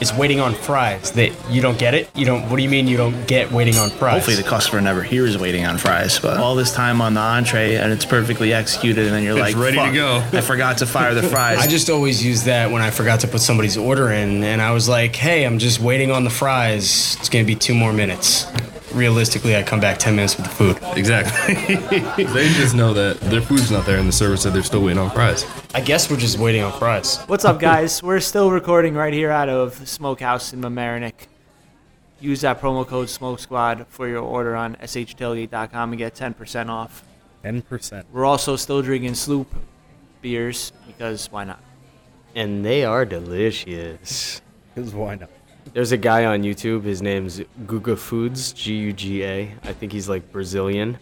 is waiting on fries. That you don't get it. You don't. What do you mean you don't get waiting on fries? Hopefully, the customer never hears waiting on fries. But all this time on the entree and it's perfectly executed, and then you're It's like, ready to go." I forgot to fire the fries. I just always use that when I forgot to put somebody's order in, and I was like, "Hey, I'm just waiting on the fries. It's gonna be two more minutes." Realistically, I come back ten minutes with the food. Exactly. they just know that their food's not there, and the server said they're still waiting on fries. I guess we're just waiting on fries. What's up, guys? We're still recording right here out of Smokehouse in Mamaroneck. Use that promo code Smoke Squad for your order on shtailgate.com and get 10% off. Ten percent. We're also still drinking Sloop beers because why not? And they are delicious. Because why not? There's a guy on YouTube. His name's Guga Foods, G U G A. I think he's like Brazilian.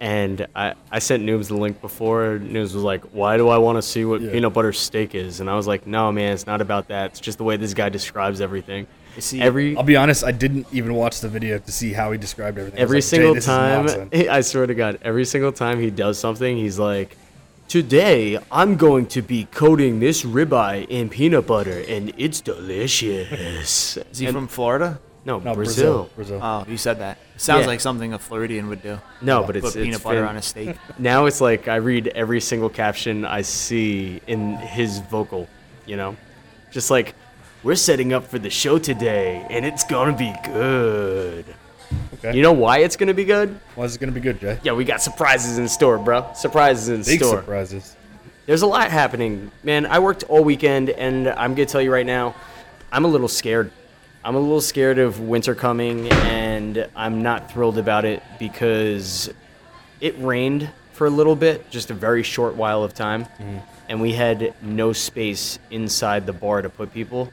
And I, I sent Noobs the link before. Noobs was like, "Why do I want to see what Yeah. peanut butter steak is?" And I was like, "No, man, it's not about that. It's just the way this guy describes everything. See, Every I'll be honest. I didn't even watch the video to see how he described everything. I was every like, Jay, single this is time i swear to god every single time he does something he's like today i'm going to be coating this ribeye in peanut butter and it's delicious is he And- from Florida? no, No, brazil, Brazil. Brazil. Oh, you said that. Sounds Yeah. like something a Floridian would do. no but it's, Put it's peanut butter fan- on a steak. now it's like i read every single caption i see in his vocal you know just like we're setting up for the show today and it's gonna be good okay. you know why it's gonna be good Why is it gonna be good, Jay? yeah we got surprises in store bro surprises in Big store surprises. There's a lot happening, man. I worked all weekend, and I'm gonna tell you right now, I'm a little scared. I'm a little scared of winter coming, and I'm not thrilled about it because it rained for a little bit, just a very short while of time, mm-hmm. and we had no space inside the bar to put people,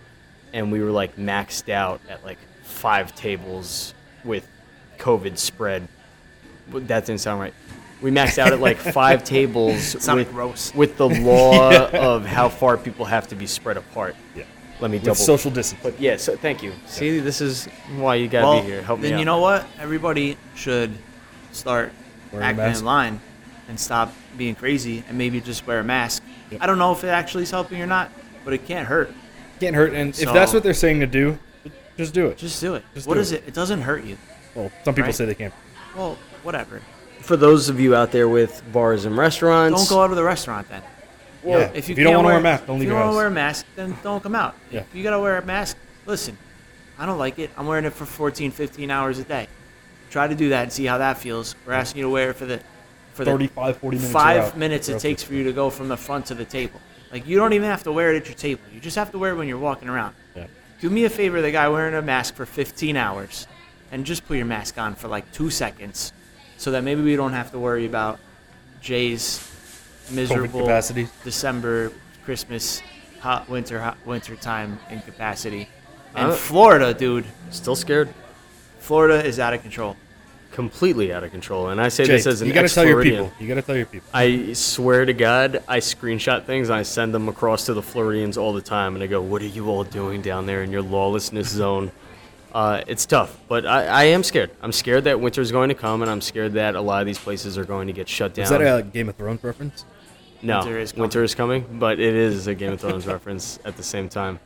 and we were like maxed out at like five tables with COVID spread. But That didn't sound right. We maxed out at like five tables with, gross. with the law of how far people have to be spread apart. Yeah. Let me With double. social distance. but yeah, so thank you. See, this is why you gotta well, be here. Help me then out. you know what? Everybody should start Wearing a acting mask? in line and stop being crazy and maybe just wear a mask. I don't know if it actually is helping or not, but it can't hurt. Can't hurt. And if So- that's what they're saying to do, just do it. Just do it. Just What do is it. it? It doesn't hurt you. Well, some people Right. say they can't. Well, whatever. For those of you out there with bars and restaurants, Don't go out to the restaurant then. Well, if if you, you don't wanna wear a mask, don't leave your house. if you don't house. wear a mask, then don't come out. Yeah. If you gotta wear a mask, listen. I don't like it. I'm wearing it for 14, 15 hours a day. Try to do that and see how that feels. We're asking you to wear it for the for the 35, 40 minutes. five out. minutes You're it takes for you to go from the front to the table. Like you don't even have to wear it at your table. You just have to wear it when you're walking around. Do me a favor, the guy wearing a mask for 15 hours, and just put your mask on for like two seconds, so that maybe we don't have to worry about Jay's miserable. December, Christmas, hot winter, hot winter time incapacity. And Uh, Florida, dude, still scared, Florida is out of control. Completely out of control. And I say Jay, this as an you gotta tell your people. You gotta tell your people. I swear to God, I screenshot things and I send them across to the Floridians all the time, and I go, "What are you all doing down there in your lawlessness zone?" Uh, it's tough, but I, I am scared. I'm scared that winter's going to come, and I'm scared that a lot of these places are going to get shut down. Is that a Game of Thrones reference? no, Winter is winter is coming, but it is a Game of Thrones reference at the same time.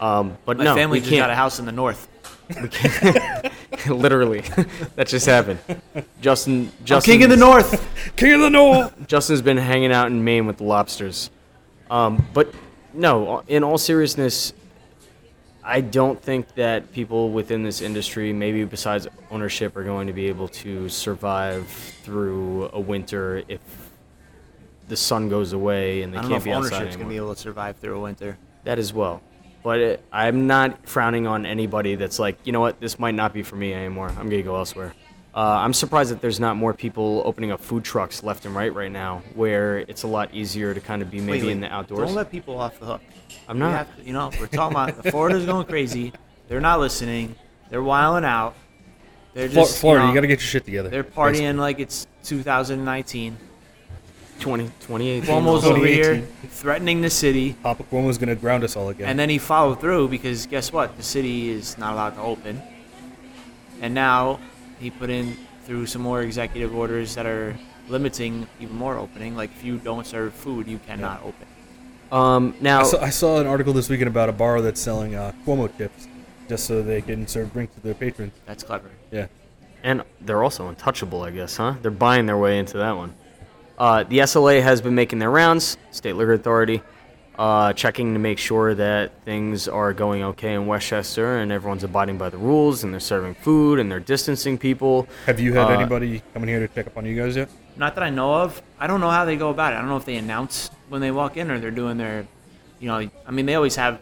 Um, but My no, family we just can't. got a house in the north. Literally, that just happened. Justin, Justin, king of the north. King of the North. Justin's been hanging out in Maine with the lobsters. Um, but no, in all seriousness, I don't think that people within this industry, maybe besides ownership, are going to be able to survive through a winter if the sun goes away and they I don't know can't if be outside ownership's gonna be able to survive through a winter. That as well. But it, I'm not frowning on anybody that's like, you know what, this might not be for me anymore. I'm going to go elsewhere. Uh, I'm surprised that there's not more people opening up food trucks left and right right now, where it's a lot easier to kind of be maybe Wait, wait, in the outdoors. Don't let people off the hook. I'm not. have to- you know, we're talking about Florida's going crazy. They're not listening. They're wiling out. They're just Florida, you, you, gotta get your shit together. They're partying like it's 2019. 20, 2018. Cuomo's over here 2018. threatening the city, Papa Cuomo's gonna ground us all again. and then he followed through because guess what? The city is not allowed to open. And now he put in through some more executive orders that are limiting even more opening. Like if you don't serve food, you cannot open. Um, now, I saw, I saw an article this weekend about a bar that's selling uh, Cuomo chips just so they can serve drinks to their patrons. That's clever. Yeah. and they're also untouchable, I guess, huh? They're buying their way into that one. Uh, the SLA has been making their rounds, State Liquor Authority, uh, checking to make sure that things are going okay in Westchester and everyone's abiding by the rules and they're serving food and they're distancing people. Have you had Uh, anybody coming here to check up on you guys yet? Not that I know of. I don't know how they go about it. I don't know if they announce when they walk in or they're doing their, you know, I mean, they always have,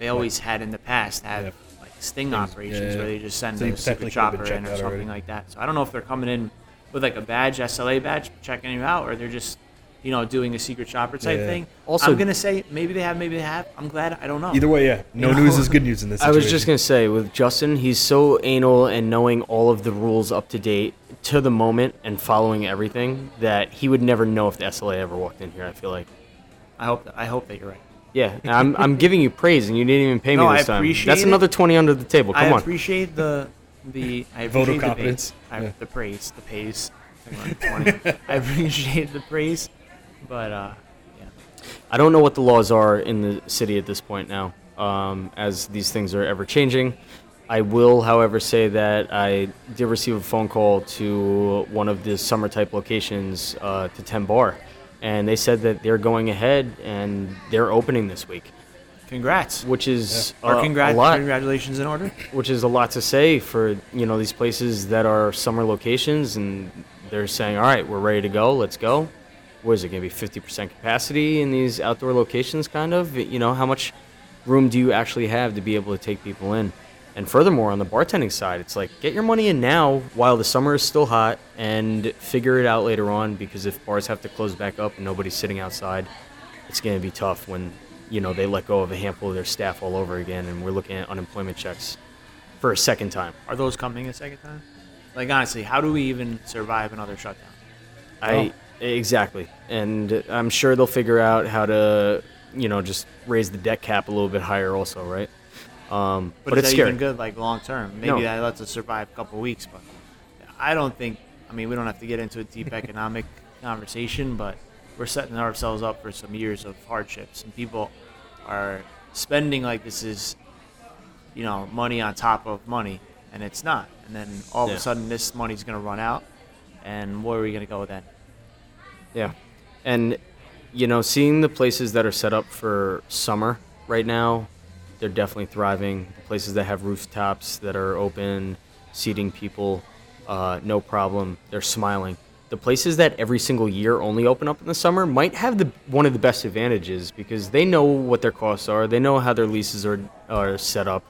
they always had in the past have Yeah. like sting Things- operations yeah, yeah. where they just send So a secret technically chopper in or something already. like that. So I don't know if they're coming in with like a badge, SLA badge, checking you out, or they're just, you know, doing a secret shopper type Yeah. thing. Also- I'm gonna say maybe they have, maybe they have. I'm glad. I don't know. Either way, yeah. No You know? news is good news in this I was just gonna say with Justin, he's so anal and knowing all of the rules up to date to the moment and following everything that he would never know if the SLA ever walked in here. I feel like. I hope. That, I hope that you're right. Yeah, I'm, I'm giving you praise and you didn't even pay me No, I this time. appreciate That's another twenty under the table. Come I on. appreciate the the I Vote of appreciate the praise. I, Yeah. The praise, the praise. I appreciate the praise, but uh, yeah. I don't know what the laws are in the city at this point now, um, as these things are ever changing. I will, however, say that I did receive a phone call to one of the summer type locations, uh, to 10 Bar, and they said that they're going ahead and they're opening this week, Congrats. which is Or uh, congrat- a lot. congratulations in order. which is a lot to say for you know these places that are summer locations and they're saying all right we're ready to go let's go what is it going to be 50% capacity in these outdoor locations kind of you know how much room do you actually have to be able to take people in and furthermore on the bartending side it's like get your money in now while the summer is still hot and figure it out later on because if bars have to close back up and nobody's sitting outside it's going to be tough when you know they let go of a handful of their staff all over again and we're looking at unemployment checks for a second time. Are those coming a second time? Like honestly, how do we even survive another shutdown? I exactly, and I'm sure they'll figure out how to, you know, just raise the debt cap a little bit higher, also, right? Um, But, but, is it's that scary. even good, like long term? Maybe No. that lets us survive a couple weeks, but I don't think. I mean, we don't have to get into a deep economic conversation, but we're setting ourselves up for some years of hardships, and people are spending like this is, you know, money on top of money, and it's not. And then all of a sudden, this money's going to run out, and where are we going to go then? Yeah, and you know, seeing the places that are set up for summer right now, they're definitely thriving. The places that have rooftops that are open, seating people, uh, no problem. They're smiling. The places that every single year only open up in the summer might have the one of the best advantages because they know what their costs are. They know how their leases are are set up.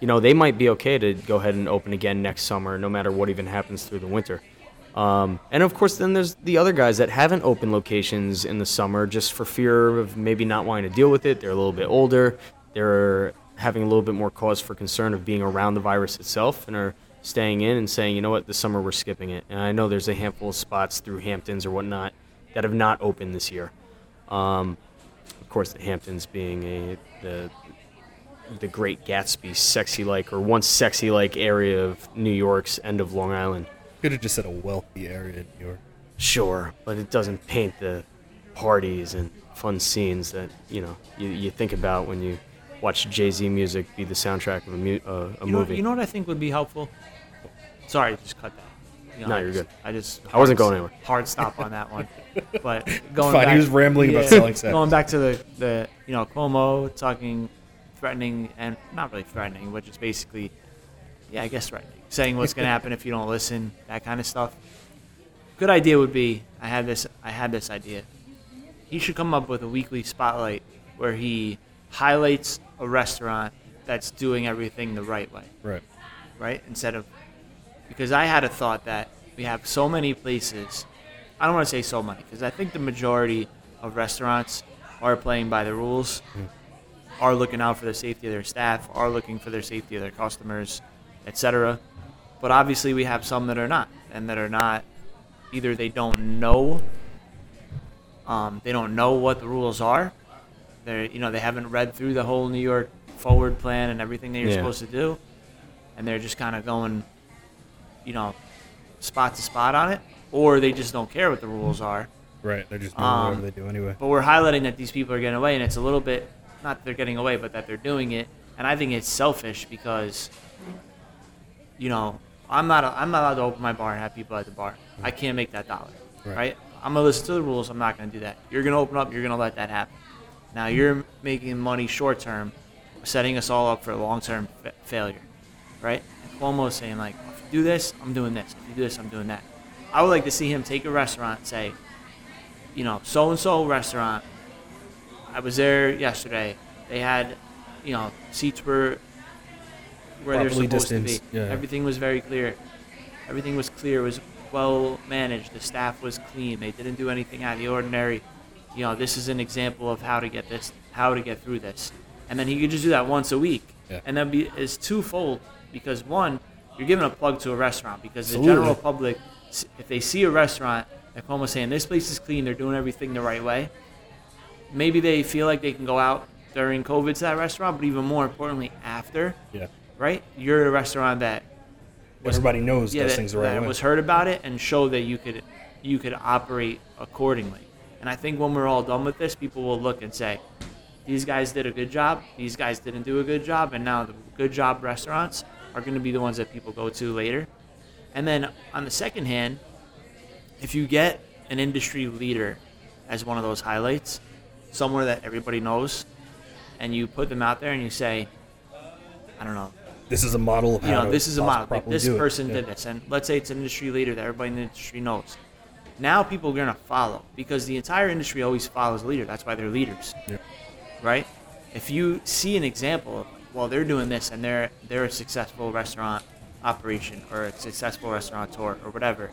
You know, they might be okay to go ahead and open again next summer, no matter what even happens through the winter. Um, and of course, then there's the other guys that haven't opened locations in the summer just for fear of maybe not wanting to deal with it. They're a little bit older. They're having a little bit more cause for concern of being around the virus itself and are staying in and saying, you know what, this summer we're skipping it. And I know there's a handful of spots through Hamptons or whatnot that have not opened this year. Um, of course, the Hamptons being a the the Great Gatsby, sexy like or once sexy like area of New York's end of Long Island. Could have just said a wealthy area in New York. Sure, but it doesn't paint the parties and fun scenes that you know you, you think about when you watch Jay Z music be the soundtrack of a, mu- uh, a You know, movie. you know what I think would be helpful? Sorry, just cut that. You No, I you're just- good. I just I wasn't going anywhere. Hard stop on that one. But going fine, he back, was rambling about selling sex. Going back to the, the you know Cuomo talking, threatening and not really threatening, but just basically, yeah, I guess threatening, saying what's going to happen if you don't listen, that kind of stuff. Good idea would be I had this I had this idea. He should come up with a weekly spotlight where he highlights a restaurant that's doing everything the right way Right. right? Instead of because I had a thought that we have so many places. I don't want to say so many because I think the majority of restaurants are playing by the rules, are looking out for the safety of their staff, are looking for their safety of their customers, etc. But obviously, we have some that are not, and that are not. Either they don't know. Um, they don't know what the rules are. They, you know, they haven't read through the whole New York forward plan and everything that you're Yeah. supposed to do and they're just kind of going, you know, spot to spot on it, or they just don't care what the rules are, Right. They're just doing Um, whatever they do anyway. But we're highlighting that these people are getting away, and it's a little bit not that they're getting away, but that they're doing it. And I think it's selfish because, you know, I'm not I'm not allowed to open my bar and have people at the bar. I can't make that dollar, Right. right? I'm gonna listen to the rules. I'm not gonna do that. You're gonna open up. You're gonna let that happen. Now you're making money short term, setting us all up for long term fa- failure, right? And Cuomo's saying like, if you do this, I'm doing this. If you do this, I'm doing that. I would like to see him take a restaurant and say, you know, so and so restaurant. I was there yesterday. They had, you know, seats were where they're supposed to be. yeah. Everything was very clear. Everything was clear. It was well managed. The staff was clean. They didn't do anything out of the ordinary. You know, this is an example of how to get this, how to get through this. And then he could just do that once a week, Yeah. and then be is twofold because one, you're giving a plug to a restaurant because the Absolutely. general public, if they see a restaurant, like Cuomo's saying, this place is clean, they're doing everything the right way. Maybe they feel like they can go out during COVID to that restaurant, but even more importantly, after, Yeah. right? You're a restaurant that Everybody knows yeah, does that, things the right that way. was heard about it and show that you could you could operate accordingly. And I think when we're all done with this, people will look and say, these guys did a good job, these guys didn't do a good job, and now the good job restaurants are going to be the ones that people go to later. And then on the second hand, if you get an industry leader as one of those highlights, somewhere that everybody knows, and you put them out there and you say, I don't know, this is a model of you how know, this is a model. Like this person Yeah. did this, and let's say it's an industry leader that everybody in the industry knows. Now people are gonna follow because the entire industry always follows a leader. That's why they're leaders, Yeah. right? If you see an example of well, they're doing this and they're they're a successful restaurant operation or a successful restaurateur or whatever,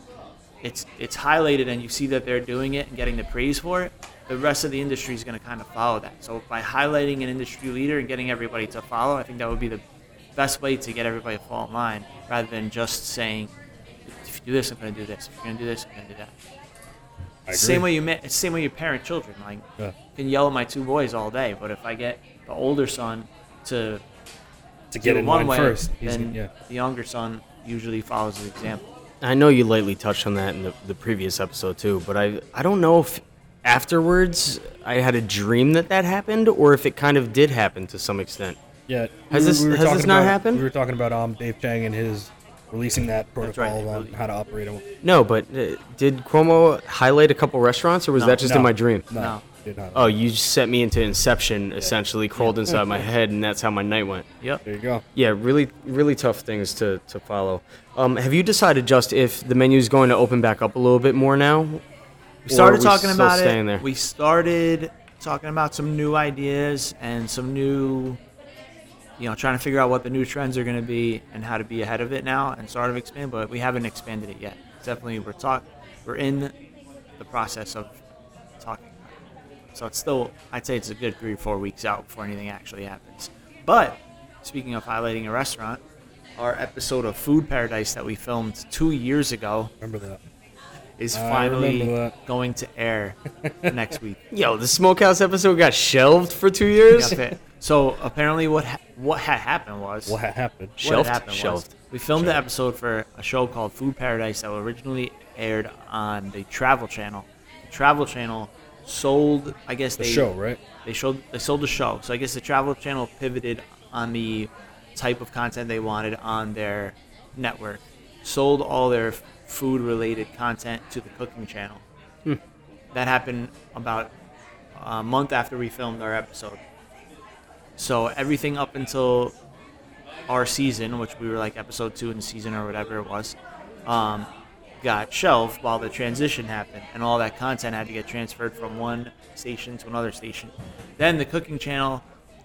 it's it's highlighted and you see that they're doing it and getting the praise for it. The rest of the industry is going to kind of follow that. So by highlighting an industry leader and getting everybody to follow, I think that would be the best way to get everybody to fall in line rather than just saying, if you do this, I'm going to do this. If you're going to do this, I'm going to do that. Same way you ma- it's the same way you parent children. Like, Yeah. I can yell at my two boys all day, but if I get the older son to to get it in one line way, first. He's then gonna- yeah. the younger son usually follows the example. I know you lightly touched on that in the, the previous episode too, but I I don't know if afterwards I had a dream that that happened or if it kind of did happen to some extent. Yeah. Has this- has this not about- happened? We were talking about um, Dave Chang and his releasing that protocol right, on released- how to operate them. No, but uh, did Cuomo highlight a couple restaurants or was No. that just in my dream? No. No. Did not. Oh, you just set me into Inception, essentially, crawled inside my head, and that's how my night went. Yep. There you go. Yeah, really, really tough things to, to follow. Um, have you decided just if the menu is going to open back up a little bit more now? We started Or are we talking still about it. there? We started talking about some new ideas and some new, you know, trying to figure out what the new trends are going to be and how to be ahead of it now and sort of expand. But we haven't expanded it yet. Definitely, we're talk, we're in the process of talking. about it. So it's still, I'd say it's a good three or four weeks out before anything actually happens. But speaking of highlighting a restaurant, our episode of Food Paradise that we filmed two years ago Remember that. is I finally going to air next week. Yo, the Smokehouse episode got shelved for two years. So apparently, what ha- what had happened was What ha- happened? Shelved? had happened was Shelved. we filmed the episode for a show called Food Paradise that originally aired on the Travel Channel. The Travel Channel sold, I guess The they show, right? they showed they sold the show. So I guess the Travel Channel pivoted on the type of content they wanted on their network. Sold all their food related content to the Cooking Channel. That happened about a month after we filmed our episode. So everything up until our season, which we were like episode two in the season or whatever it was, um, got shelved while the transition happened, and all that content had to get transferred from one station to another station. Then the cooking channel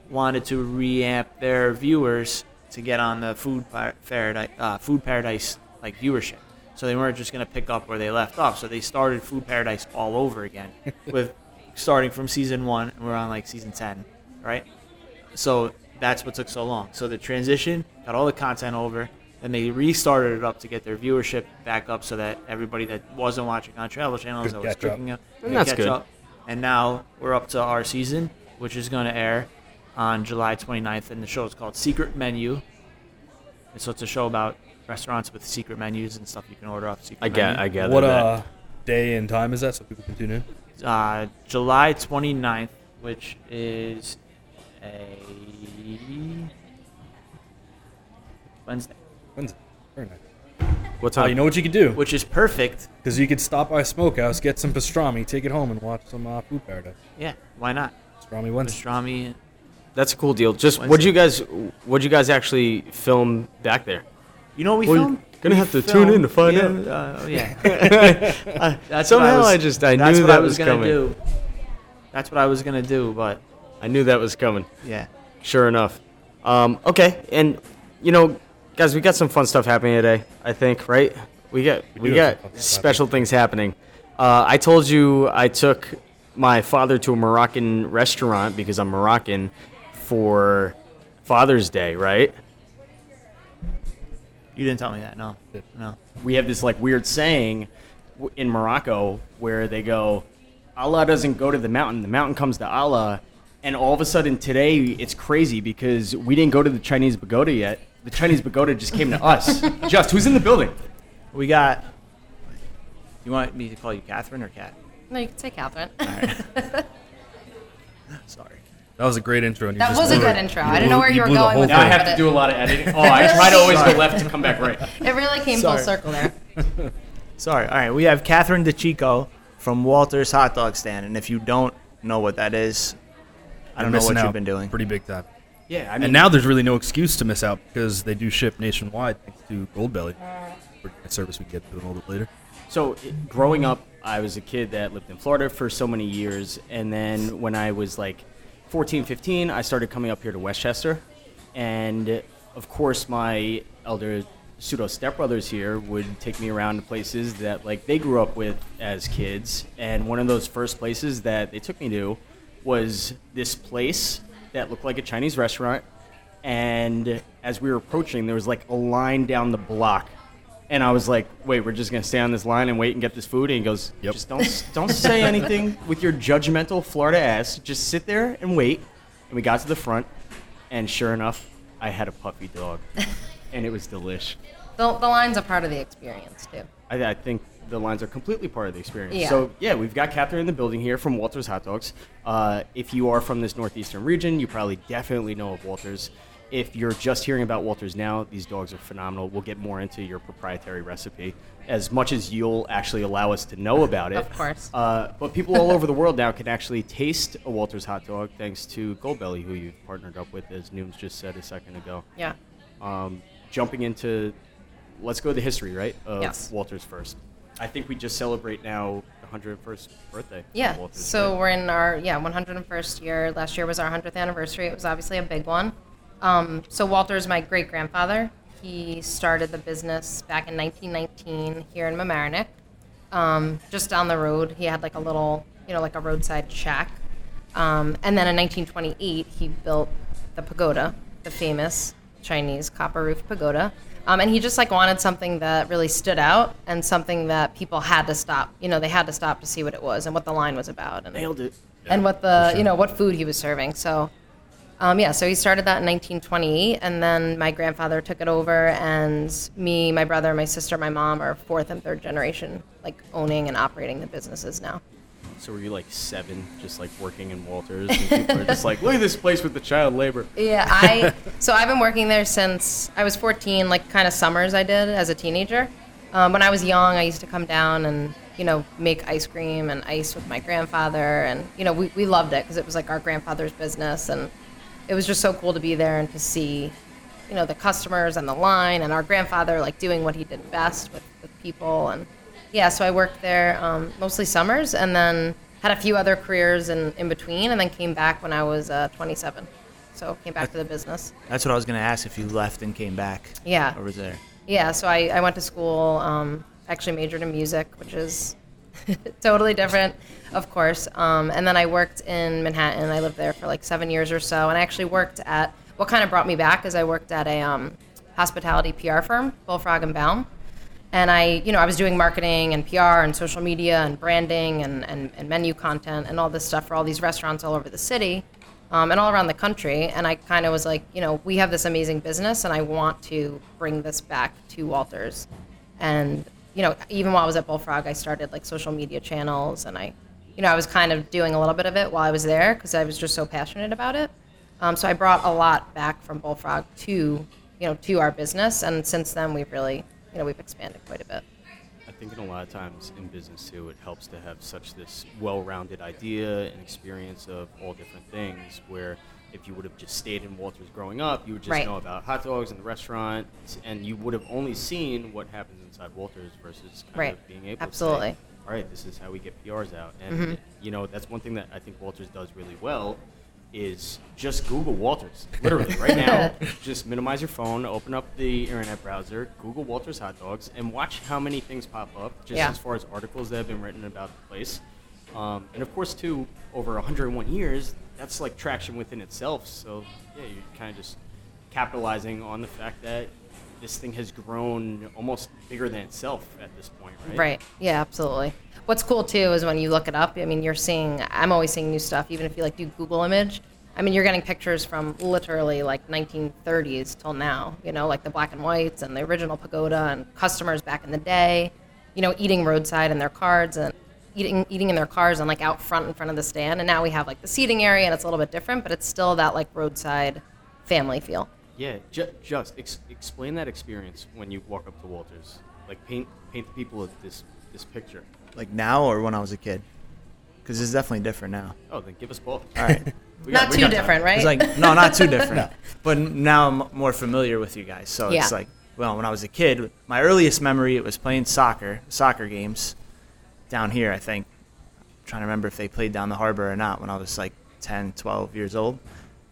wanted to reamp their viewers to get on the food par- paradise, uh, food paradise like viewership. So they weren't just going to pick up where they left off. So they started Food Paradise all over again, with starting from season one, and we're on like season ten, right? So that's what took so long. So the transition got all the content over, then they restarted it up to get their viewership back up, so that everybody that wasn't watching on Travel Channels Could that was catch up. cooking up, And could that's catch good. up. And now we're up to our season, which is going to air on July 29th, and the show is called Secret Menu. And so it's a show about restaurants with secret menus and stuff you can order off secret I get, menu. I gather What that. uh, day and time is that so people can tune in? Uh, July 29th, which is a Wednesday, Wednesday. Very nice. What Oh, time? you know what you could do? which is perfect. Because you could stop by Smokehouse, get some pastrami, take it home, and watch some uh, Food Paradise. Yeah, why not? Pastrami Wednesday. Pastrami. That's a cool deal. Just what'd you guys what'd you guys actually film back there? You know what we Well, you're filmed? gonna We have to tune in to find yeah, out. Uh, yeah. That's what Somehow was- I just- I that's knew what that I was, was gonna coming. do. That's what I was gonna do, but I knew that was coming. yeah. Sure enough. Um, okay, and you know, guys, we got some fun stuff happening today. I think, right? We got we, do got have some fun stuff special things happening. Uh, I told you I took my father to a Moroccan restaurant because I'm Moroccan for Father's Day, right? You didn't tell me that. No, no. we have this like weird saying in Morocco where they go, Allah doesn't go to the mountain, the mountain comes to Allah. And all of a sudden today, it's crazy because we didn't go to the Chinese pagoda yet. The Chinese pagoda just came to us. Just who's in the building? We got. You want me to call you Catherine or Cat? No, you can say Catherine. Sorry. That was a great intro. And you That just was a blew good it. intro. You I didn't blew- know where you were blew the going whole with Now I thing. have to do a lot of editing. Oh, I try to always go left to come back right. It really came Sorry. full circle there. Sorry. All right. We have Catherine DeChico from Walter's Hot Dog Stand, and if you don't know what that is, I don't know what missing you've been doing. Pretty big time. Yeah, I mean, And now there's really no excuse to miss out because they do ship nationwide thanks to Goldbelly. A service we get to a little bit later. So, it- growing up, I was a kid that lived in Florida for so many years. And then when I was like 14, 15, I started coming up here to Westchester. And of course, my elder pseudo stepbrothers here would take me around to places that like they grew up with as kids. And one of those first places that they took me to was this place that looked like a Chinese restaurant. And as we were approaching, there was like a line down the block and I was like, "Wait, we're just gonna stay on this line and wait and get this food." And he goes, Yep. "Just don't don't say anything with your judgmental Florida ass. Just sit there and wait." And we got to the front, and sure enough, I had a puppy dog, and it was delish. The, the line's a part of the experience, too. I, I think the lines are completely part of the experience. Yeah. So yeah, we've got Catherine in the building here from Walters Hot Dogs. Uh, if you are from this northeastern region, you probably definitely know of Walters. If you're just hearing about Walters now, these dogs are phenomenal. We'll get more into your proprietary recipe as much as you'll actually allow us to know about it. Of course. Uh, but people all over the world now can actually taste a Walters hot dog thanks to Goldbelly, who you've partnered up with, as Nooms just said a second ago Yeah. um, jumping into let's go to the history right of Yes. walter's first i think we just celebrate now the 101st birthday Yeah. So we're in our yeah 101st year. Last year was our 100th anniversary. It was obviously a big one. Um, so is my great grandfather. He started the business back in 1919 here in Mamaroneck, um, just down the road. He had like a little, you know, like a roadside shack. Um, and then in 1928, he built the pagoda, the famous Chinese copper roof pagoda. Um, and he just like wanted something that really stood out and something that people had to stop. You know, they had to stop to see what it was and what the line was about. And, nailed it and what the you know what food he was serving. So, um, yeah, so he started that in 1928, and then my grandfather took it over, and me, my brother, my sister, my mom are fourth and third generation, like owning and operating the businesses now. So were you like seven just like working in walters and people are just like look at this place with the child labor Yeah, I so I've been working there since I was 14, like kind of summers I did as a teenager. Um, when I was young, I used to come down and you know make ice cream and ice with my grandfather, and you know we, we loved it because it was like our grandfather's business, and it was just so cool to be there and to see you know the customers and the line and our grandfather like doing what he did best with, with people and yeah so i worked there um, mostly summers and then had a few other careers in, in between and then came back when i was uh, 27 so came back to the business That's what I was gonna ask if you left and came back. Yeah. Was there? yeah so i, I went to school um, actually majored in music which is totally different of course um, and then i worked in manhattan i lived there for like seven years or so and i actually worked at what kind of brought me back is i worked at a um, hospitality pr firm bullfrog and baum and i you know i was doing marketing and pr and social media and branding and, and, and menu content and all this stuff for all these restaurants all over the city um, and all around the country. And i kind of was like you know we have this amazing business and i want to bring this back to walters. And you know, even while I was at Bullfrog, I started like social media channels, and I, you know, I was kind of doing a little bit of it while I was there because I was just so passionate about it. Um, so I brought a lot back from Bullfrog to, you know, to our business, and since then we've really, you know, we've expanded quite a bit. I think in a lot of times in business too, it helps to have such this well-rounded idea and experience of all different things. Where if you would have just stayed in Walters growing up, you would just Right. know about hot dogs and the restaurant, and you would have only seen what happens inside Walters versus kind Right. of being able Absolutely. to say, all right, this is how we get PRs out. And mm-hmm. you know, that's one thing that I think Walters does really well is just Google Walters. Literally, right now, just minimize your phone, open up the internet browser, Google Walters hot dogs, and watch how many things pop up, just Yeah. as far as articles that have been written about the place. Um, and of course, too, over 101 years, that's like traction within itself. So, yeah, you're kind of just capitalizing on the fact that this thing has grown almost bigger than itself at this point, right? Right. Yeah, absolutely. What's cool too is when you look it up. I mean, you're seeing. I'm always seeing new stuff, even if you like do Google image. I mean, you're getting pictures from literally like 1930s till now. You know, like the black and whites and the original pagoda and customers back in the day. You know, eating roadside in their cars and eating eating in their cars and like out front in front of the stand. And now we have like the seating area and it's a little bit different, but it's still that like roadside family feel. Yeah, ju- just ex- explain that experience when you walk up to Walters. Like paint paint the people of this this picture. Like now or when I was a kid? Because it's definitely different now. Oh, then give us both. All right. We got- Not we too got time. different, right? It's like no, not too different. But now I'm more familiar with you guys, so Yeah. it's like well, when I was a kid, my earliest memory it was playing soccer, soccer games, down here. I think. I'm trying to remember if they played down the harbor or not when I was like 10, 12 years old.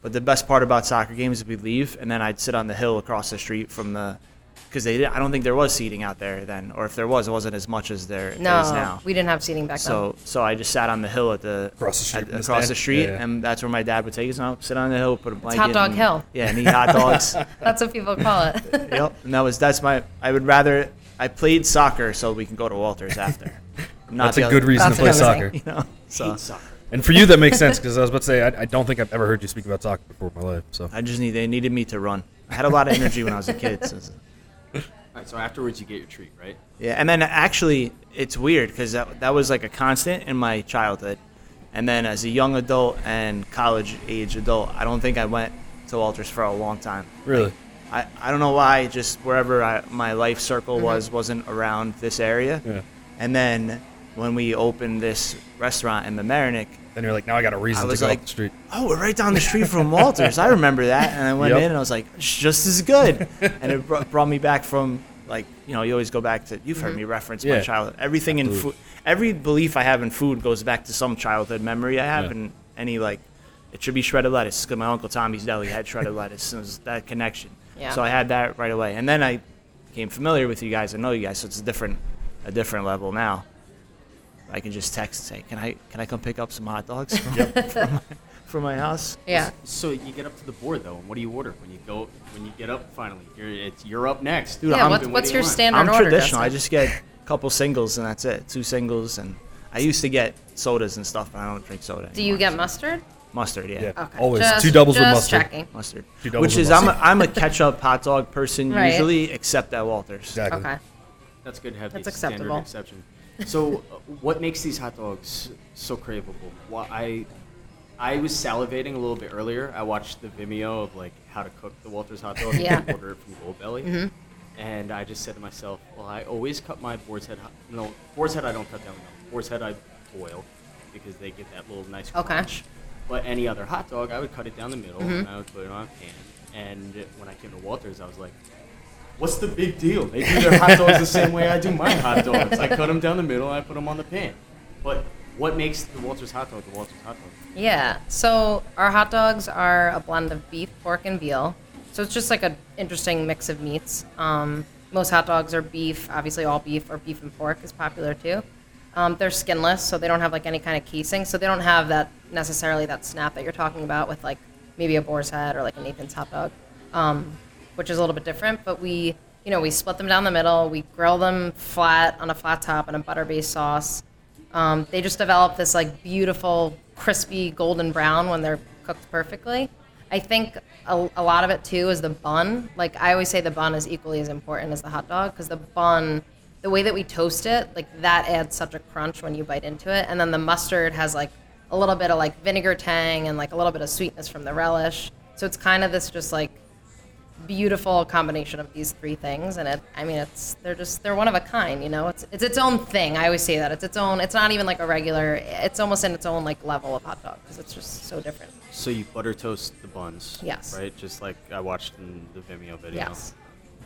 But the best part about soccer games is we'd leave and then I'd sit on the hill across the street from the. Because they, didn't- I don't think there was seating out there then, or if there was, it wasn't as much as there, No, there is now. No, we didn't have seating back then. So so I just sat on the hill at the Across the street at- across the street, Yeah, yeah. and that's where my dad would take us. Now sit on the hill, put a blanket. Hot Dog and- Hill. Yeah, and eat hot dogs. That's what people call it. yep, and that was that's my. I would rather I played soccer so we can go to Walters after. Not That's the a other- good reason to play amazing. soccer. You know, so Hate soccer. And for you, that makes sense because I was about to say I, I don't think I've ever heard you speak about soccer before in my life. So I just need they needed me to run. I had a lot of energy when I was a kid. So, All right, so afterwards you get your treat, right? Yeah, and then actually, it's weird because that, that was like a constant in my childhood. And then as a young adult and college age adult, I don't think I went to Walters for a long time. Really? I, I don't know why, just wherever I, my life circle mm-hmm. was, wasn't around this area. Yeah. And then when we opened this restaurant in the Mamaroneck, then you're like, now I got a reason I to go like, up the street. oh, we're right down the street from Walters. I remember that. And I went Yep. in and I was like, it's just as good. and it br- brought me back from, like, you know, you always go back to, you've heard mm-hmm. me reference my childhood. Everything in food, every belief I have in food goes back to some childhood memory I have. Yeah. And any, like, it should be shredded lettuce because my Uncle Tommy's Deli had shredded lettuce. And it was that connection. Yeah. So I had that right away. And then I became familiar with you guys. I know you guys. So it's a different, a different level now. I can just text and say, "Can I can I come pick up some hot dogs from, from, my, from my house?" yeah. So you get up to the board though, and what do you order when you go when you get up finally? You're it's you're up next. Dude, Yeah, I'm- what's, what's your in line. standard I'm order? traditional. I just get a couple singles and that's it. Two singles and I used to get sodas and stuff, but I don't drink soda. Do you get so- mustard? mustard? Yeah, Yeah. Okay. Always. Just- Two doubles with mustard. Checking. mustard. Two doubles Which with is I'm a, mustard. I'm a ketchup hot dog person Right. usually, except at Walters. Exactly. Okay. That's good to have That's the standard acceptable. exception. So, uh, what makes these hot dogs so craveable? Why I I was salivating a little bit earlier. I watched the Vimeo of like how to cook the Walters hot dog. Yeah. and order it from Goldbelly. And I just said to myself, well, I always cut my boar's head. hot- No, boar's head I don't cut down. No, boar's head I boil because they get that little nice Okay. crunch. But any other hot dog, I would cut it down the middle and I would put it on a pan. And when I came to Walters, I was like, what's the big deal? They do their hot dogs the same way I do my hot dogs. I cut them down the middle and I put them on the pan. But what makes the Walters hot dog the Walters hot dog? Yeah. So our hot dogs are a blend of beef, pork, and veal. So it's just like an interesting mix of meats. Um, most hot dogs are beef, obviously all beef, or beef and pork is popular too. Um, they're skinless, so they don't have like any kind of casing. So they don't have that necessarily that snap that you're talking about with like maybe a boar's head or like a Nathan's hot dog, um, which is a little bit different. But we, you know, we split them down the middle. We grill them flat on a flat top in a butter-based sauce. Um, they just develop this like beautiful, crispy golden brown when they're cooked perfectly. I think a, a lot of it too is the bun. Like I always say, the bun is equally as important as the hot dog because the bun, the way that we toast it, like that adds such a crunch when you bite into it. And then the mustard has like a little bit of like vinegar tang and like a little bit of sweetness from the relish. So it's kind of this just like beautiful combination of these three things and it i mean it's they're just they're one of a kind you know it's it's its own thing i always say that it's its own it's not even like a regular it's almost in its own like level of hot dog because it's just so different So you butter toast the buns. Yes. Right? Just like I watched in the Vimeo video. Yes.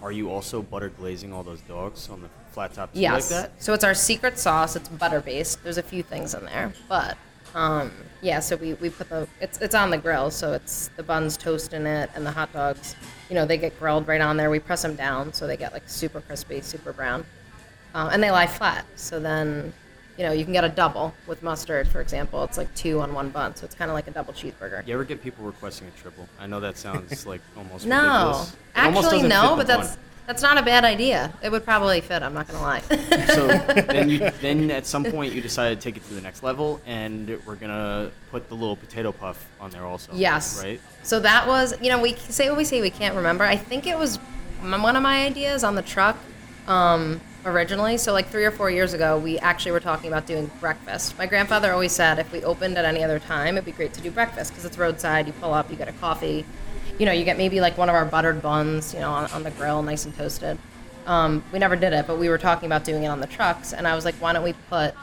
Are you also butter glazing all those dogs on the flat top too yes like that? so it's our secret sauce it's butter based there's a few things in there but um yeah so we, we put the it's it's on the grill so it's the buns toast in it and the hot dogs you know they get grilled right on there. We press them down so they get like super crispy super brown. Um, and they lie flat. So then you know you can get a double with mustard for example. It's like two on one bun. So it's kind of like a double cheeseburger. You ever get people requesting a triple? I know that sounds like almost no. ridiculous. It almost actually no but that's. That's not a bad idea it would probably fit i'm not gonna lie So then you then at some point you decided to take it to the next level and we're gonna put the little potato puff on there also. Yes. Right? So that was, you know, we say what we say we can't remember. I think it was one of my ideas on the truck um, originally. So like three or four years ago, we actually were talking about doing breakfast. My grandfather always said if we opened at any other time, it'd be great to do breakfast because it's roadside. You pull up, you get a coffee. You know, you get maybe like one of our buttered buns, you know, on, on the grill, nice and toasted. Um, we never did it, but we were talking about doing it on the trucks, and I was like, why don't we put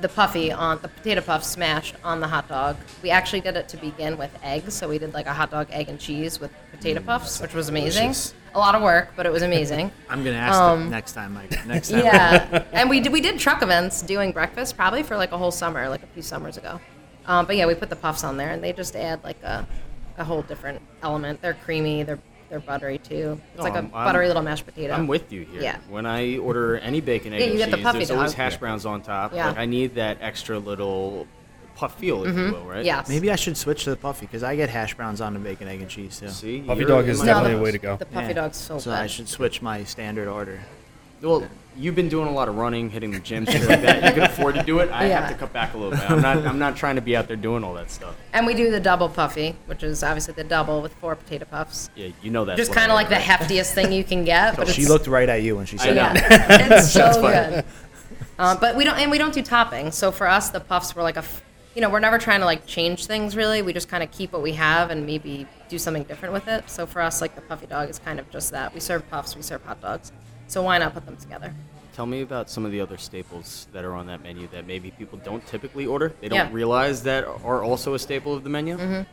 the puffy on the potato puff smashed on the hot dog. We actually did it to begin with eggs, so we did like a hot dog, egg, and cheese with potato puffs, which was amazing. A lot of work, but it was amazing. I'm gonna ask Um, them next time. Mike. Next time. yeah, and we did we did truck events doing breakfast probably for like a whole summer, like a few summers ago. Um, but yeah, we put the puffs on there, and they just add like a, a whole different element. They're creamy. They're they're buttery too. It's No, like a I'm- I'm- buttery little mashed potato. I'm with you here. Yeah. When I order any bacon, egg, Yeah, and you get the cheese, puffy there's always dog. hash browns on top. Yeah. Like I need that extra little puff feel, if you mm-hmm. will, right? Yes. Maybe I should switch to the puffy because I get hash browns on the bacon, egg, and cheese too. See, Puffy dog is my definitely the- a way to go. The puffy Yeah. dog's so, So good. I should switch my standard order. Well, you've been doing a lot of running, hitting the gym, shit like that. You can afford to do it. I Yeah. have to cut back a little bit. I'm not. I'm not trying to be out there doing all that stuff. And we do the double puffy, which is obviously the double with four potato puffs. Yeah, you know that. Just kind of like the heftiest thing you can get, but She it's, looked right at you when she I said know. that. it's so good. Uh, but we don't, and we don't do toppings. So for us, the puffs were like a, f- you know, we're never trying to like change things really. We just kind of keep what we have and maybe do something different with it. So for us, like the puffy dog is kind of just that. We serve puffs, we serve hot dogs. So why not put them together? Tell me about some of the other staples that are on that menu that maybe people don't typically order. They don't Yeah. Mm-hmm. realize that are also a staple of the menu.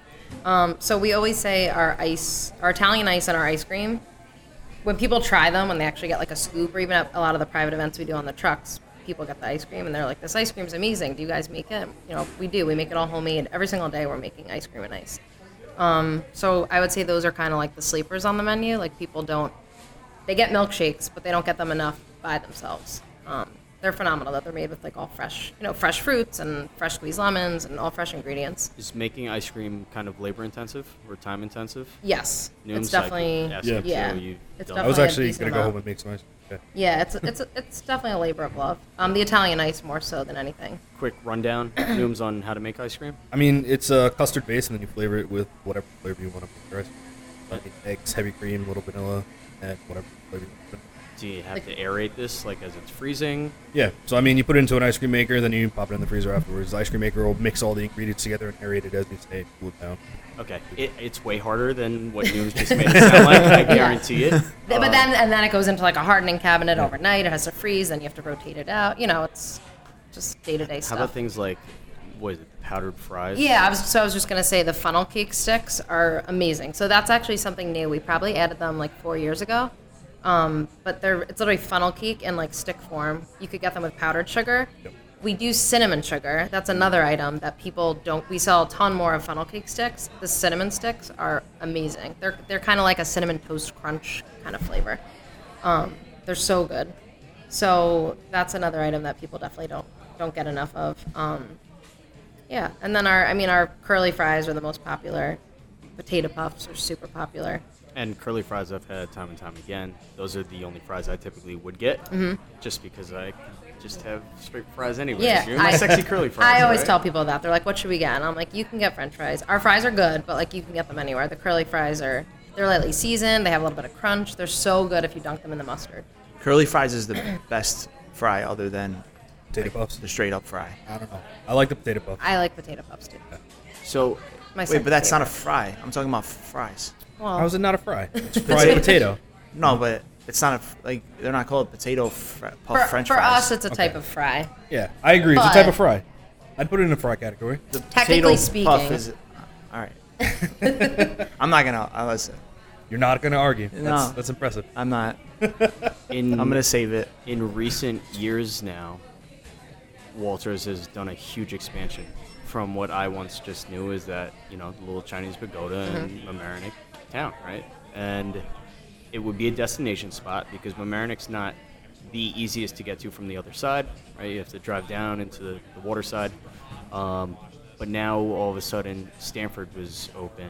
Um, so we always say our ice, our Italian ice, and our ice cream. When people try them, when they actually get like a scoop, or even at a lot of the private events we do on the trucks, people get the ice cream and they're like, "This ice cream's amazing. Do you guys make it?" You know, we do. We make it all homemade. Every single day, we're making ice cream and ice. Um, so I would say those are kind of like the sleepers on the menu. Like people don't, they get milkshakes, but they don't get them enough by themselves. Um, they're phenomenal. That they're made with like all fresh, you know, fresh fruits and fresh squeezed lemons and all fresh ingredients. Is making ice cream kind of labor intensive or time intensive? Yes, Noom's it's definitely like, ask Yeah. you, yeah. you It's don't- I was actually gonna go amount. home and make some ice. Okay. yeah. It's it's it's definitely a labor of love. Um, the Italian ice more so than anything. quick rundown, Nooms on how to make ice cream. I mean, it's a custard base, and then you flavor it with whatever flavor you want to put your ice cream. Like eggs, heavy cream, a little vanilla, and whatever flavor you want. Do you have to aerate this like as it's freezing? Yeah, so I mean, you put it into an ice cream maker, then you pop it in the freezer afterwards. The ice cream maker will mix all the ingredients together and aerate it as you say, cool it down. Okay, it, it's way harder than what you just made it sound like. I guarantee it. Th- Uh, but then and then it goes into like a hardening cabinet overnight. It has to freeze, and you have to rotate it out. You know, it's just day to day How stuff. about things like, what is it, powdered fries? Yeah, I was so I was just gonna say the funnel cake sticks are amazing. So that's actually something new. We probably added them like four years ago. Um, but they're it's literally funnel cake in like stick form. You could get them with powdered sugar. We do cinnamon sugar. That's another item that people don't. We sell a ton more of funnel cake sticks. The cinnamon sticks are amazing. They're they're kind of like a cinnamon toast crunch kind of flavor. Um, they're so good. So that's another item that people definitely don't don't get enough of. Um, yeah, and then our I mean our curly fries are the most popular. Potato puffs are super popular. And curly fries I've had time and time again. Those are the only fries I typically would get, just because I just have straight fries anyway. Mm-hmm. Yeah, You're my I- sexy curly fries. I always right? tell people that they're like, "What should we get?" And I'm like, "You can get French fries. Our fries are good, but like you can get them anywhere. The curly fries are they're lightly seasoned. They have a little bit of crunch. They're so good if you dunk them in the mustard. Curly fries is the best fry other than Potato puffs. the straight up fry. I don't know. I like the potato puffs. I like potato puffs too. So My wait, but that's not a fry. I'm talking about fries. Well, How is it not a fry? It's fried potato. No, but it's not a like they're not called potato fr- puff for, French for fries. us, it's a type Okay. of fry. Yeah, I agree. It's a type of fry. I'd put it in the fry category. the Technically potato puff speaking- is uh, all right. I'm not gonna. I listen. You're not gonna argue. That's, No. that's impressive. I'm not. In I'm gonna save it. in recent years now, Walters has done a huge expansion. From what I once just knew is that you know the little Chinese pagoda in Mamaroneck town, right? And it would be a destination spot because Mamaroneck's not the easiest to get to from the other side, right? You have to drive down into the, the water side. Um, but now all of a sudden Stamford was open,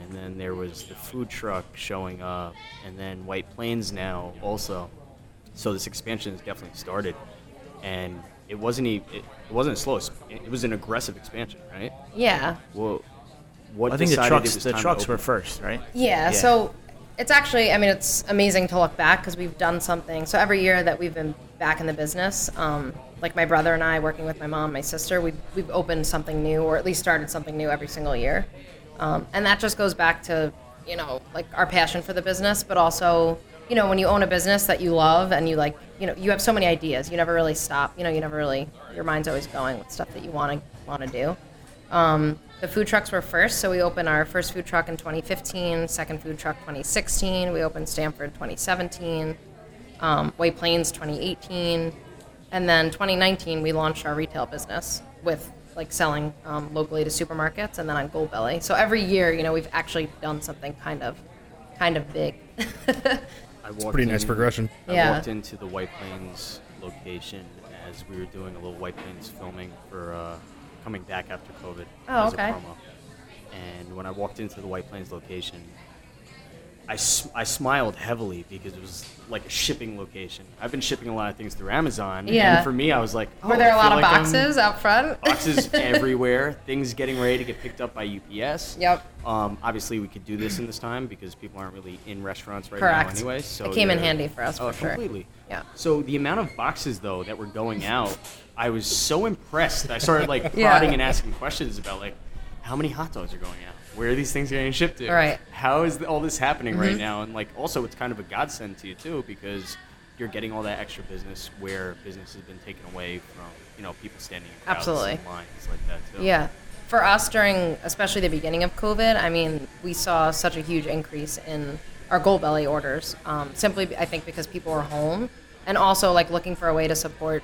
and then there was the food truck showing up, and then White Plains now also. So this expansion has definitely started, and it wasn't e- it, it wasn't slow. It was an aggressive expansion, right? Yeah. Well, what I think the trucks the trucks were first, right? Yeah, so it's actually, I mean, it's amazing to look back because we've done something. So every year that we've been back in the business, um, like my brother and I, working with my mom, my sister, we've, we've opened something new or at least started something new every single year. Um, and that just goes back to, you know, like our passion for the business, but also, you know, when you own a business that you love and you like, you know, you have so many ideas, you never really stop. You know, you never really, your mind's always going with stuff that you want to want to do. Um, the food trucks were first, so we opened our first food truck in 2015, second food truck 2016. We opened Stamford 2017, um, White Plains 2018, and then 2019 we launched our retail business with like selling um, locally to supermarkets and then on Goldbelly. So every year, you know, we've actually done something kind of, kind of big. I walked Pretty nice in- progression. I Yeah. walked into the White Plains location as we were doing a little White Plains filming for uh, coming back after COVID Oh, as okay. a promo. And when I walked into the White Plains location, I, I smiled heavily because it was like a shipping location. I've been shipping a lot of things through Amazon. Yeah. And for me, I was like, Were oh, there I a lot of like I'm- boxes out front? boxes everywhere. Things getting ready to get picked up by UPS. Yep. Um, obviously, we could do this in this time because people aren't really in restaurants right Correct. now, anyway. So It came in handy for us, Oh, for sure. completely. Yeah. So the amount of boxes though that were going out, I was so impressed. I started like Yeah. prodding and asking questions about like how many hot dogs are going out, where are these things getting shipped to, Right. How is all this happening right Mhm. now? And like also, it's kind of a godsend to you too because you're getting all that extra business where business has been taken away from you know people standing in crowds Absolutely. and lines like that too. Yeah. For us during especially the beginning of COVID, I mean, we saw such a huge increase in our Goldbelly orders. Um, simply, I think, because people were home and also like looking for a way to support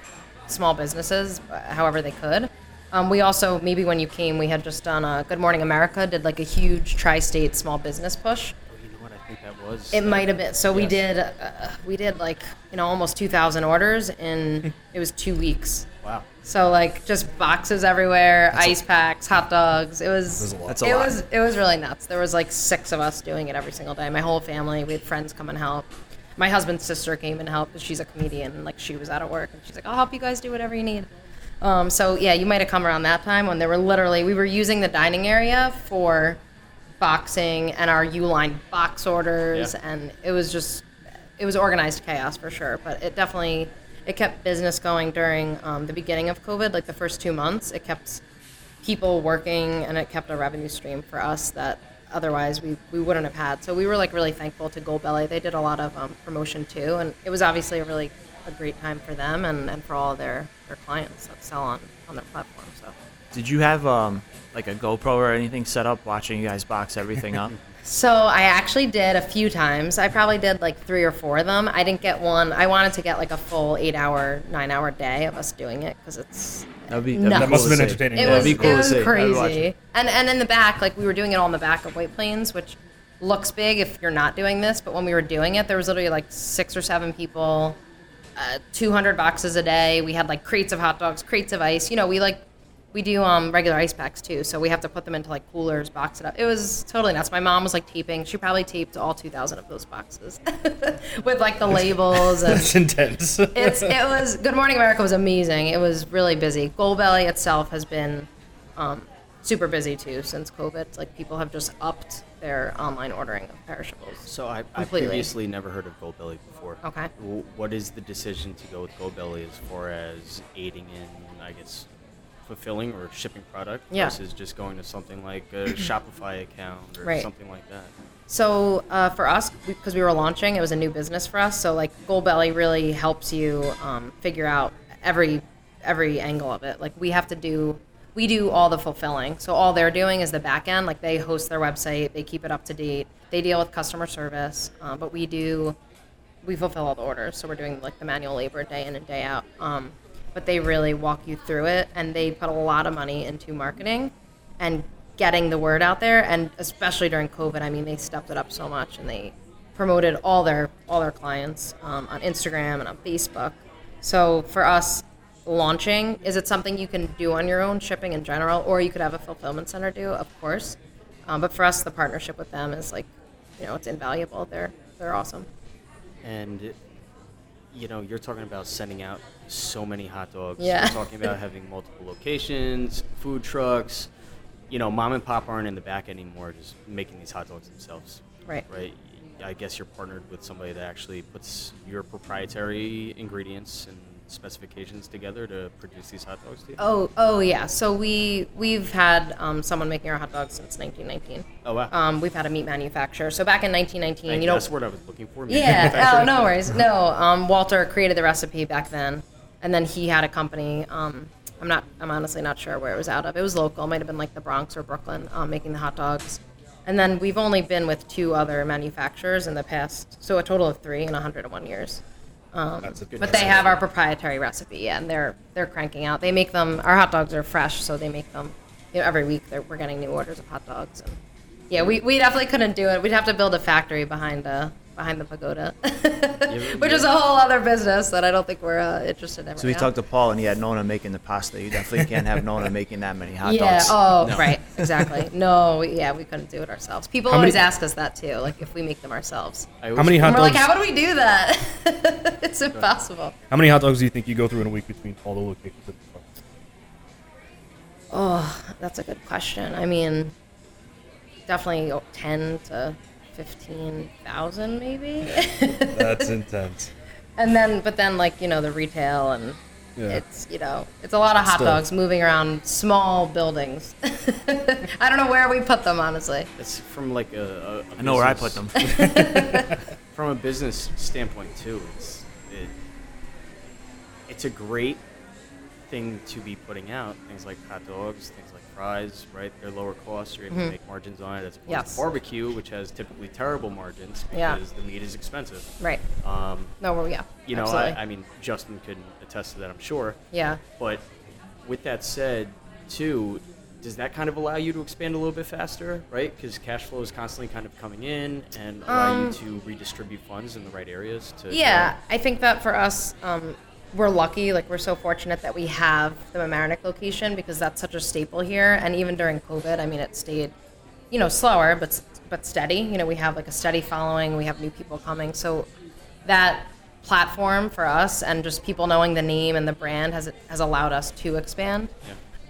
small businesses uh, however they could. Um, we also maybe when you came, we had just done a Good Morning America did like a huge tri-state small business push. Oh, you know what? I think that was. It might have been. So we did, uh, we did like you know almost 2,000 orders in it was two weeks. Wow. So like just boxes everywhere, ice packs, hot dogs. It was That's a lot. it lot. was it was really nuts. There was like six of us doing it every single day. My whole family. We had friends come and help. My husband's sister came and helped because she's a comedian. And, like she was out of work and she's like, I'll help you guys do whatever you need. Um, so yeah, you might have come around that time when they were literally we were using the dining area for boxing and our Uline box orders, Yeah. and it was just it was organized chaos for sure. But it definitely it kept business going during um, the beginning of COVID, like the first two months. It kept people working, and it kept a revenue stream for us that otherwise we, we wouldn't have had. So we were like really thankful to Goldbelly. They did a lot of um, promotion too, and it was obviously a really a great time for them and, and for all their, their clients that sell on, on their platform. So. Did you have um like a GoPro or anything set up watching you guys box everything up? So I actually did a few times. I probably did like three or four of them. I didn't get one. I wanted to get like a full eight-hour, nine-hour day of us doing it because it's That'd be, Nuts. That must have been entertaining. it Yeah, was it'd be cool it was see. I'd watch crazy. And and in the back, like we were doing it all in the back of White Plains, which looks big if you're not doing this. But when we were doing it, there was literally like six or seven people, uh, 200 boxes a day. We had like crates of hot dogs, crates of ice. You know, we like we do um, regular ice packs too, so we have to put them into like coolers, box it up. It was totally nuts. My mom was like taping. She probably taped all 2,000 of those boxes with like the labels and That's intense. it's it was Good Morning America was amazing. It was really busy. Goldbelly itself has been um, super busy too since COVID. Like people have just upped their online ordering of perishables. So I, I previously never heard of Goldbelly Okay. W- What is the decision to go with Goldbelly as far as aiding in, I guess, fulfilling or shipping product Yeah. versus just going to something like a Shopify account or Right. something like that? So uh, for us, because we were launching, it was a new business for us. So like Goldbelly really helps you um, figure out every every angle of it. Like we have to do, we do all the fulfilling. So all they're doing is the back end. Like they host their website, they keep it up to date, they deal with customer service, uh, but we do, we fulfill all the orders. So we're doing like the manual labor day in and day out. Um, but they really walk you through it, and they put a lot of money into marketing and getting the word out there and especially during covid i mean they stepped it up so much and they promoted all their all their clients um, on instagram and on facebook so for us launching is it something you can do on your own shipping in general or you could have a fulfillment center do of course um, but for us the partnership with them is like you know it's invaluable they're they're awesome And you know, you're talking about sending out so many hot dogs. Yeah. You're talking about having multiple locations, food trucks. You know, mom and pop aren't in the back anymore, just making these hot dogs themselves. Right. Right. I guess you're partnered with somebody that actually puts your proprietary ingredients and specifications together to produce these hot dogs. To you? oh oh yeah so we we've had um, someone making our hot dogs since 1919 Oh, wow. um, we've had a meat manufacturer so back in 1919 Thank you know That's what I was looking for. Yeah, oh, no worries. No, um, Walter created the recipe back then, and then he had a company. Um, I'm not. I'm honestly not sure where it was out of. It was local. It might have been like the Bronx or Brooklyn, um, making the hot dogs. And then we've only been with two other manufacturers in the past, so a total of three in 101 years. A But they have our proprietary recipe, yeah, and they're they're cranking out. They make them. Our hot dogs are fresh, so they make them. You know, every week we're getting new orders of hot dogs, and yeah, we, we definitely couldn't do it. We'd have to build a factory behind uh, behind the pagoda, which is a whole other business that I don't think we're uh, interested in. So we right talked to Paul, and he had Nona making the pasta. You definitely can't have Nona making that many hot now. yeah. dogs. Oh, right. Exactly. No. Yeah, we couldn't do it ourselves. People How many- always ask us that too, like if we make them ourselves. I How many feel- And hot we're like, how would we do that? it's impossible. How many hot dogs do you think you go through in a week between all the locations? at the? Oh, that's a good question. I mean, definitely 10 to fifteen thousand, maybe. That's intense. and then, but then, like you know, the retail and Yeah. it's you know, it's a lot of hot Still. dogs moving around small buildings. I don't know where we put them, honestly. It's from like a. a, a I know where I put them. from a business standpoint too, it's it, it's a great thing to be putting out. Things like hot dogs, things like fries, right? They're lower cost. You're able to make margins on it as opposed Mm-hmm. Yes. to barbecue, which has typically terrible margins Yeah. because the meat is expensive. Right. Um, No, well, yeah. you know. I, I mean, Justin could attest to that, I'm sure. yeah. But with that said, too, does that kind of allow you to expand a little bit faster, right? Because cash flow is constantly kind of coming in and allow you to redistribute funds in the right areas to. Um, Yeah, I think that for us, um, we're lucky. Like we're so fortunate that we have the Mamaroneck location because that's such a staple here. And even during COVID, I mean, it stayed, you know, slower but but steady. You know, we have like a steady following. We have new people coming, so that platform for us and just people knowing the name and the brand has has allowed us to expand.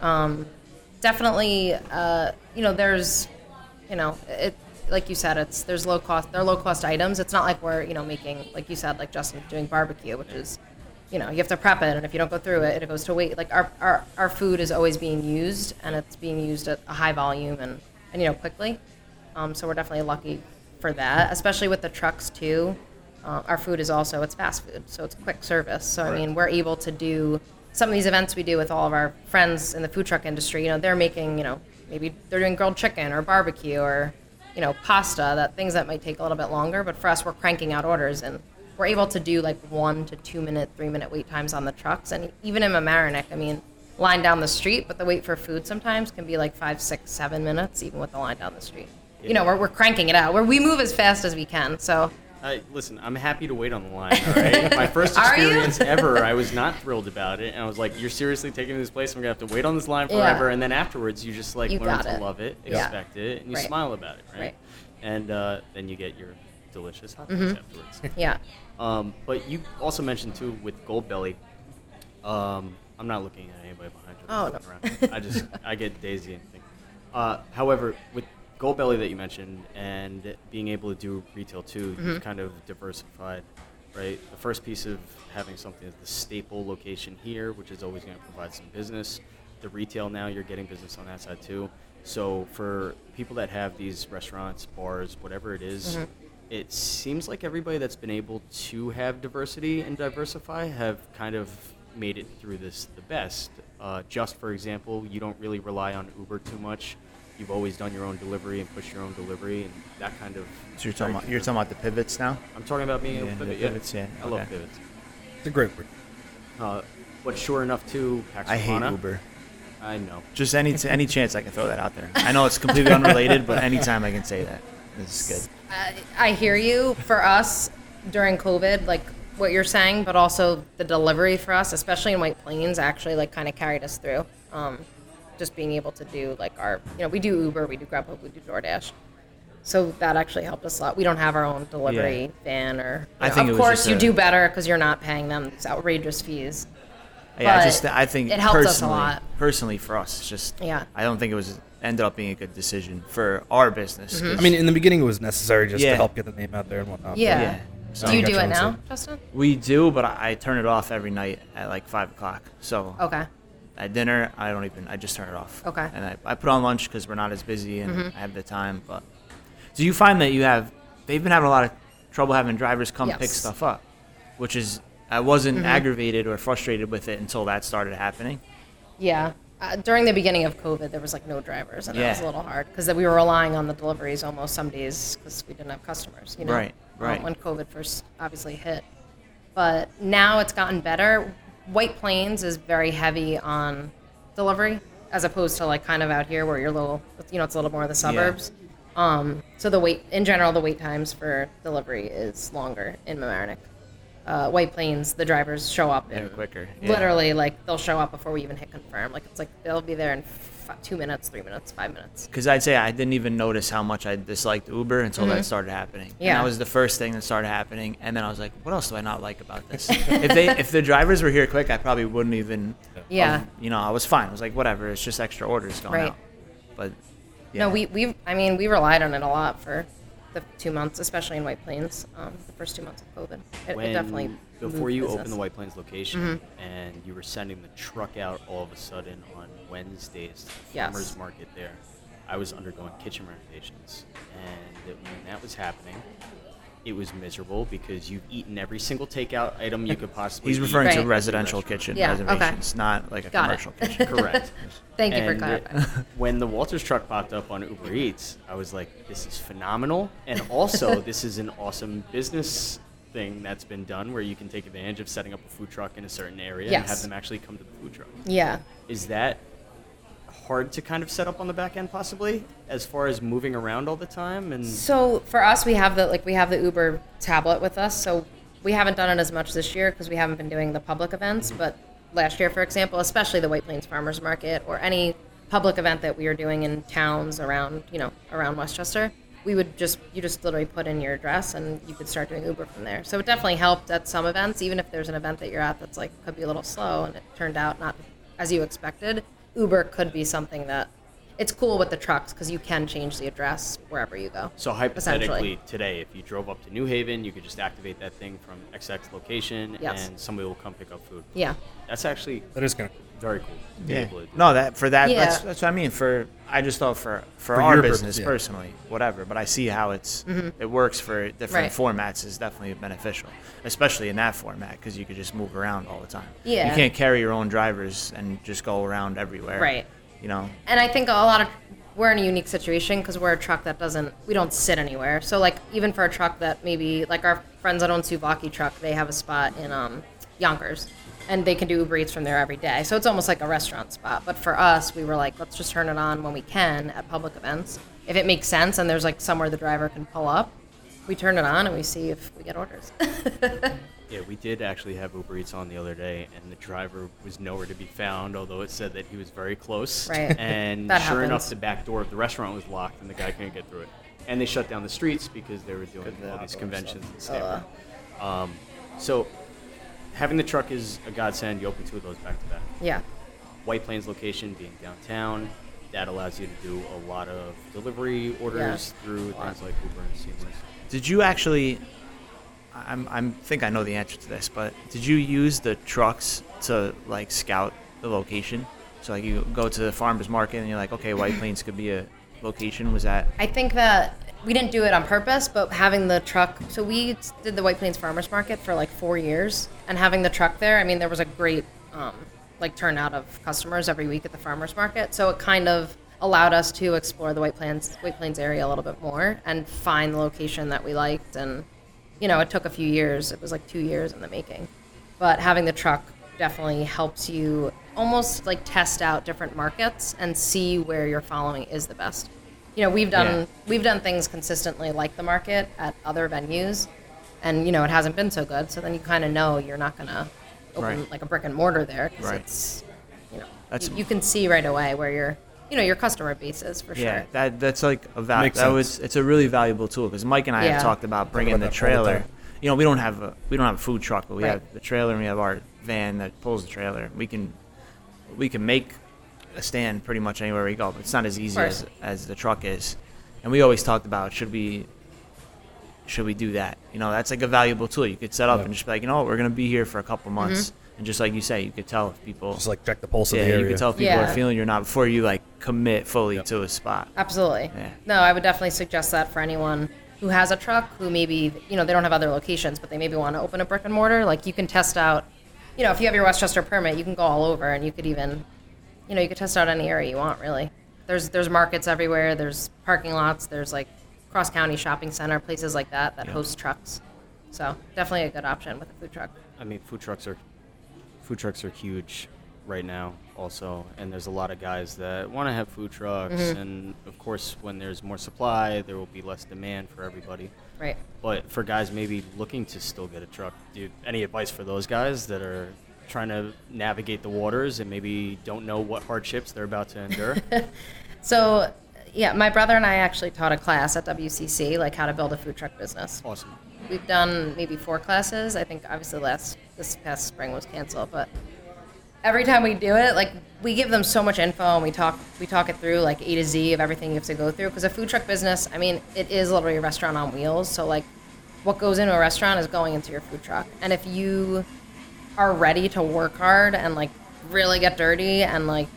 Um, definitely, uh, you know, there's, you know, it like you said, it's there's low cost. They're low cost items. It's not like we're you know making like you said, like Justin doing barbecue, which is, you know, you have to prep it, and if you don't go through it, it goes to waste. Like our, our our food is always being used, and it's being used at a high volume and and you know quickly. Um, so we're definitely lucky for that, especially with the trucks too. Uh, our food is also it's fast food, so it's quick service. So I mean, we're able to do some of these events we do with all of our friends in the food truck industry. You know, they're making you know maybe they're doing grilled chicken or barbecue or you know pasta that things that might take a little bit longer. But for us, we're cranking out orders and we're able to do like one to two minute, three minute wait times on the trucks. And even in Mamaroneck, I mean, line down the street, but the wait for food sometimes can be like five, six, seven minutes, even with the line down the street. You know, we're, we're cranking it out. Where we move as fast as we can. So I, listen, I'm happy to wait on the line. All right. My first experience ever, I was not thrilled about it, and I was like, "You're seriously taking me to this place? I'm gonna have to wait on this line Yeah. forever." And then afterwards, you just like You learn to it. love it, Yeah. expect it, and you Right. smile about it, right? Right. And uh, then you get your delicious hot dogs afterwards. yeah. Um, but you also mentioned too with Goldbelly. Um, I'm not looking at anybody behind you. Oh, I'm no. looking around. I just I get daisy and think Uh, however, with Goldbelly that you mentioned and being able to do retail too, Mm-hmm. you've kind of diversified, right? The first piece of having something is the staple location here, which is always going to provide some business. The retail now, you're getting business on that side too. So for people that have these restaurants, bars, whatever it is, Mm-hmm. It seems like everybody that's been able to have diversity and diversify have kind of made it through this the best. Uh, just for example, you don't really rely on Uber too much. You've always done your own delivery and pushed your own delivery, and that kind of. So you're talking about you're talking about the pivots now. I'm talking about being able Yeah, to pivot. Yeah, pivots, yeah, I love pivots. It's a great word. Uh, but sure enough, too, I hate Uber. I know. Just any any chance I can throw that out there. I know it's completely unrelated, but anytime I can say that, it's good. I hear you. For us, during COVID, like what you're saying, but also the delivery for us, especially in White Plains, actually like kind of carried us through. Um, just being able to do like our, you know, we do Uber, we do Grubhub, we do DoorDash. So that actually helped us a lot. We don't have our own delivery Yeah. van, or I know, think of course you a- do better because you're not paying them these outrageous fees. Yeah, I just I think it helped us a lot. personally for us, it's just Yeah. I don't think it was ended up being a good decision for our business. Mm-hmm. 'cause I mean, in the beginning, it was necessary just Yeah. to help get the name out there and whatnot. Yeah. yeah. So do you do it now, thing. Justin? we do, but I, I turn it off every night at like five o'clock. So Okay. at dinner, I don't even I just turn it off. Okay. Mm-hmm. And I, I put on lunch because we're not as busy and I have the time. But do you find that you have they've been having a lot of trouble having drivers come pick Yes. Mm-hmm. stuff up, which is I wasn't aggravated or frustrated with it until that started happening. Yeah. Uh, during the beginning of COVID, there was like no drivers, and that was a little hard because we were relying on the deliveries almost some days because we didn't have customers. You know, Right, um, right. when COVID first obviously hit, but now it's gotten better. White Plains is very heavy on delivery as opposed to like kind of out here where you're a little, you know, it's a little more of the suburbs. Um, so the wait, in general, the wait times for delivery is longer in Mamaroneck. Uh, White Plains, the drivers show up They're quicker, yeah. Literally, like they'll show up before we even hit confirm. Like it's like they'll be there in f- two minutes, three minutes, five minutes. Because I'd say I didn't even notice how much I disliked Uber until that started happening. And Mm-hmm. Yeah. that was the first thing that started happening. And then I was like, what else do I not like about this? if they if the drivers were here quick, I probably wouldn't even. Yeah. have- you know, I was fine. I was like, whatever. It's just extra orders going Right. out. But yeah. No, we we I mean we relied on it a lot for the two months, especially in White Plains. Um, the first two months of COVID, it, when it definitely before you business. opened the White Plains location and you were sending the truck out all of a sudden on Wednesdays to the Yes. farmers market there, I was undergoing kitchen renovations, and when that was happening, it was miserable because you've eaten every single takeout item you could possibly. He's referring at to Right. the residential kitchen Yeah, okay. reservations, not like a Got it. commercial kitchen. Correct. Thank you for And uh, clarifying. when the Walters truck popped up on Uber Eats, I was like, this is phenomenal. And also, this is an awesome business thing that's been done where you can take advantage of setting up a food truck in a certain area and have them actually come to the food truck. yeah, Is that hard to kind of set up on the back end, possibly, as far as moving around all the time? And So for us, we have the like we have the Uber tablet with us. So we haven't done it as much this year because we haven't been doing the public events. Mm-hmm. But last year, for example, especially the White Plains Farmers Market or any public event that we were doing in towns around you know around Westchester, we would just you just literally put in your address and you could start doing Uber from there. So it definitely helped at some events, even if there's an event that you're at that's like could be a little slow and it turned out not as you expected. Uber could be something that it's cool with the trucks because you can change the address wherever you go. So hypothetically, today, if you drove up to New Haven, you could just activate that thing from XX location, Yes. and somebody will come pick up food. Yeah. That's actually That is kind of very cool. Yeah. able to do. No, that for that Yeah. that's that's what I mean. For I just thought for for, For our business purpose, yeah. personally, whatever. But I see how it's it works for different Mm-hmm. Right. formats is definitely beneficial, especially in that format because you could just move around all the time. Yeah. You can't carry your own drivers and just go around everywhere. Right. You know. And I think a lot of we're in a unique situation because we're a truck that doesn't we don't sit anywhere. So like even for a truck that maybe like our friends that own Suvaki truck, they have a spot in um, Yonkers, and they can do Uber Eats from there every day. So it's almost like a restaurant spot. But for us, we were like, let's just turn it on when we can at public events. If it makes sense and there's like somewhere the driver can pull up, we turn it on and we see if we get orders. Yeah, we did actually have Uber Eats on the other day, and the driver was nowhere to be found, although it said that he was very close. Right. And That sure enough, the back door of the restaurant was locked, and the guy couldn't get through it. And they shut down the streets because they were doing all these conventions and stuff. Um, so, having the truck is a godsend. You open two of those back to back. yeah. White Plains location being downtown, that allows you to do a lot of delivery orders through things like Uber and Seamless. Did you actually? I'm I'm think I know the answer to this, but did you use the trucks to like scout the location? So like you go to the farmers market and you're like, okay, White Plains could be a location. Was that? I think that we didn't do it on purpose, but having the truck. So we did the White Plains Farmers Market for like four years, and having the truck there. I mean, there was a great um, like turnout of customers every week at the farmers market. So it kind of allowed us to explore the White Plains White Plains area a little bit more and find the location that we liked. And you know, it took a few years. It was like two years in the making, but having the truck definitely helps you almost like test out different markets and see where your following is the best. You know, we've done Yeah. we've done things consistently like the market at other venues, and you know it hasn't been so good. So then you kind of know you're not gonna open Right. like a brick and mortar there because Right. it's you know That's- you, you can see right away where your you know your customer base is for Yeah, sure. that that's like a val- Makes that sense. was it's a really valuable tool because Mike and I Yeah. have talked about bringing about the that all the trailer. You know, we don't have a we don't have a food truck, but we Right. have the trailer and we have our van that pulls the trailer. We can we can make a stand pretty much anywhere we go, but it's not as easy as as the truck is. And we always talked about should we should we do that? You know, that's like a valuable tool. You could set up Yeah. and just be like, you know we're gonna be here for a couple Mm-hmm. months, and just like you say, you could tell if people Just like check the pulse yeah, of the area. you could tell if people Yeah. are feeling you're not before you like commit fully Yep. to a spot. Absolutely. Yeah. No, I would definitely suggest that for anyone who has a truck who maybe, you know, they don't have other locations, but they maybe want to open a brick and mortar. Like you can test out, you know, if you have your Westchester permit, you can go all over and you could even, you know, you could test out any area you want really. There's there's markets everywhere. There's parking lots. There's like cross county shopping center places like that that host trucks. So definitely a good option with a food truck. I mean, food trucks are food trucks are huge right now, also, and there's a lot of guys that want to have food trucks, Mm-hmm. and of course, when there's more supply, there will be less demand for everybody. Right. But for guys maybe looking to still get a truck, dude, any advice for those guys that are trying to navigate the waters and maybe don't know what hardships they're about to endure? So, yeah, my brother and I actually taught a class at WCC, like how to build a food truck business. awesome. We've done maybe four classes. I think obviously last this past spring was canceled, but every time we do it, like we give them so much info and we talk we talk it through like A to Z of everything you have to go through. Because a food truck business, I mean, it is literally a restaurant on wheels. So like, what goes into a restaurant is going into your food truck, and if you are ready to work hard and like really get dirty and like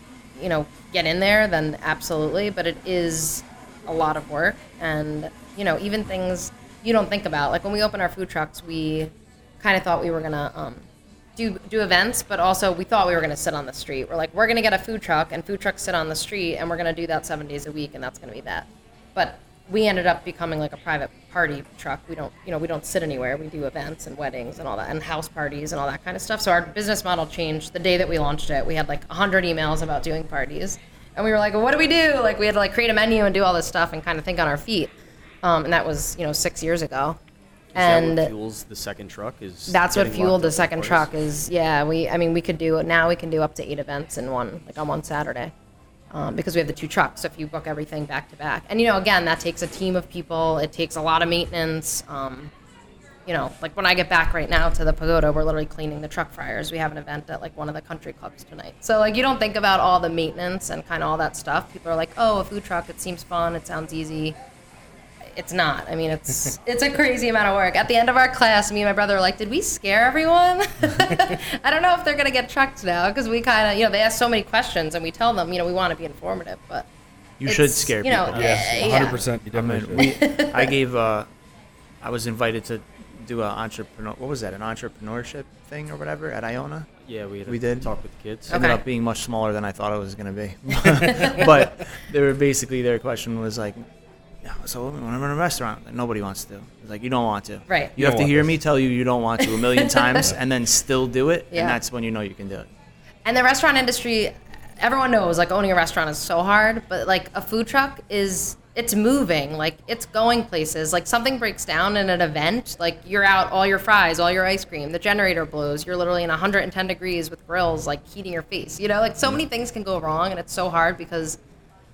you know get in there then absolutely but it is a lot of work and you know even things you don't think about like when we opened our food trucks we kind of thought we were gonna um, do do events but also we thought we were gonna sit on the street we're like we're gonna get a food truck and food trucks sit on the street and we're gonna do that seven days a week and that's gonna be that but we ended up becoming like a private party truck. We don't, you know, we don't sit anywhere. We do events and weddings and all that, and house parties and all that kind of stuff. So our business model changed the day that we launched it. We had like hundred emails about doing parties, and we were like, well, "What do we do?" Like we had to like create a menu and do all this stuff and kind of think on our feet. Um, and that was, you know, six years ago. That and what fuels the second truck? Is that's what fueled the second truck. Is yeah, we. I mean, we could do now. We can do up to eight events in one, like on one Saturday, um, because we have the two trucks. So if you book everything back to back, and you know, again, that takes a team of people. It takes a lot of maintenance. Um, you know, like when I get back right now to the pagoda, we're literally cleaning the truck fryers. We have an event at like one of the country clubs tonight. So like you don't think about all the maintenance and kind of all that stuff. People are like, oh, a food truck. It seems fun. It sounds easy it's not. I mean, it's it's a crazy amount of work. At the end of our class, me and my brother were like, "Did we scare everyone?" I don't know if they're gonna get trucks now because we kind of, you know, they ask so many questions and we tell them, you know, we want to be informative, but You should scare you know, people. Yes, 100%. yeah. You I mean, we, I gave, uh, I was invited to do an entrepreneur. What was that? An entrepreneurship thing or whatever at Iona. Yeah, we had We a did? talk with the kids. Ended up being much smaller than I thought it was going to be. but they were basically their question was like, yeah, so when I'm in a restaurant, nobody wants to. It's like you don't want to. Right. You You have to hear this. me tell you you don't want to a million times, and then still do it, Yeah. and that's when you know you can do it. And the restaurant industry, everyone knows like owning a restaurant is so hard, but like a food truck is it's moving, like it's going places. Like something breaks down in an event, like you're out all your fries, all your ice cream, the generator blows, you're literally in 110 degrees with grills like heating your face. You know, like so many things can go wrong and it's so hard because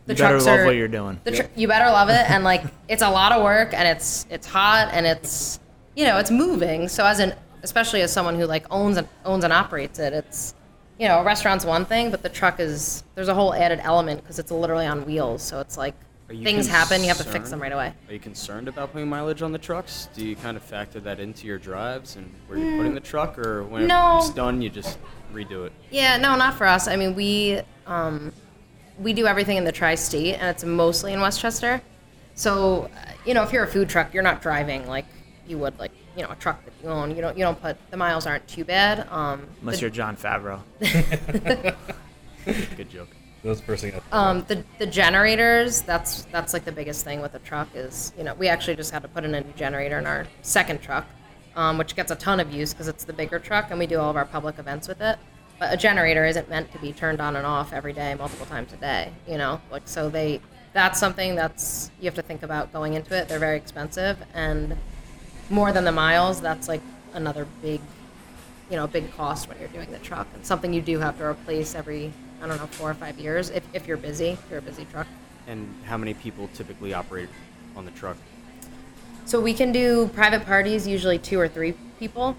the You better love are, what you're doing. The tr- you better love it and like it's a lot of work and it's it's hot and it's you know, it's moving. So as an especially as someone who like owns and owns and operates it, it's you know, a restaurant's one thing, but the truck is there's a whole added element because it's literally on wheels. So it's like Are you things happen, you have to fix them right away. Are you concerned about putting mileage on the trucks? Do you kind of factor that into your drives and where you're putting the truck, or when Mm. No. it's done, you just redo it? Yeah, no, not for us. I mean, we um, we do everything in the tri-state, and it's mostly in Westchester. So, uh, you know, if you're a food truck, you're not driving like you would like you know a truck that you own. You don't you don't put the miles aren't too bad. Um, Unless the, you're Jon Favreau. Good joke. That was the first thing I um, the the generators. That's that's like the biggest thing with a truck is you know we actually just had to put in a new generator in our second truck, um, which gets a ton of use because it's the bigger truck and we do all of our public events with it. But a generator isn't meant to be turned on and off every day, multiple times a day. You know, like so they that's something that's you have to think about going into it. They're very expensive and more than the miles. That's like another big you know, big cost when you're doing the truck. It's something you do have to replace every, I don't know, four or five years if, if you're busy, if you're a busy truck. And how many people typically operate on the truck? So we can do private parties, usually two or three people.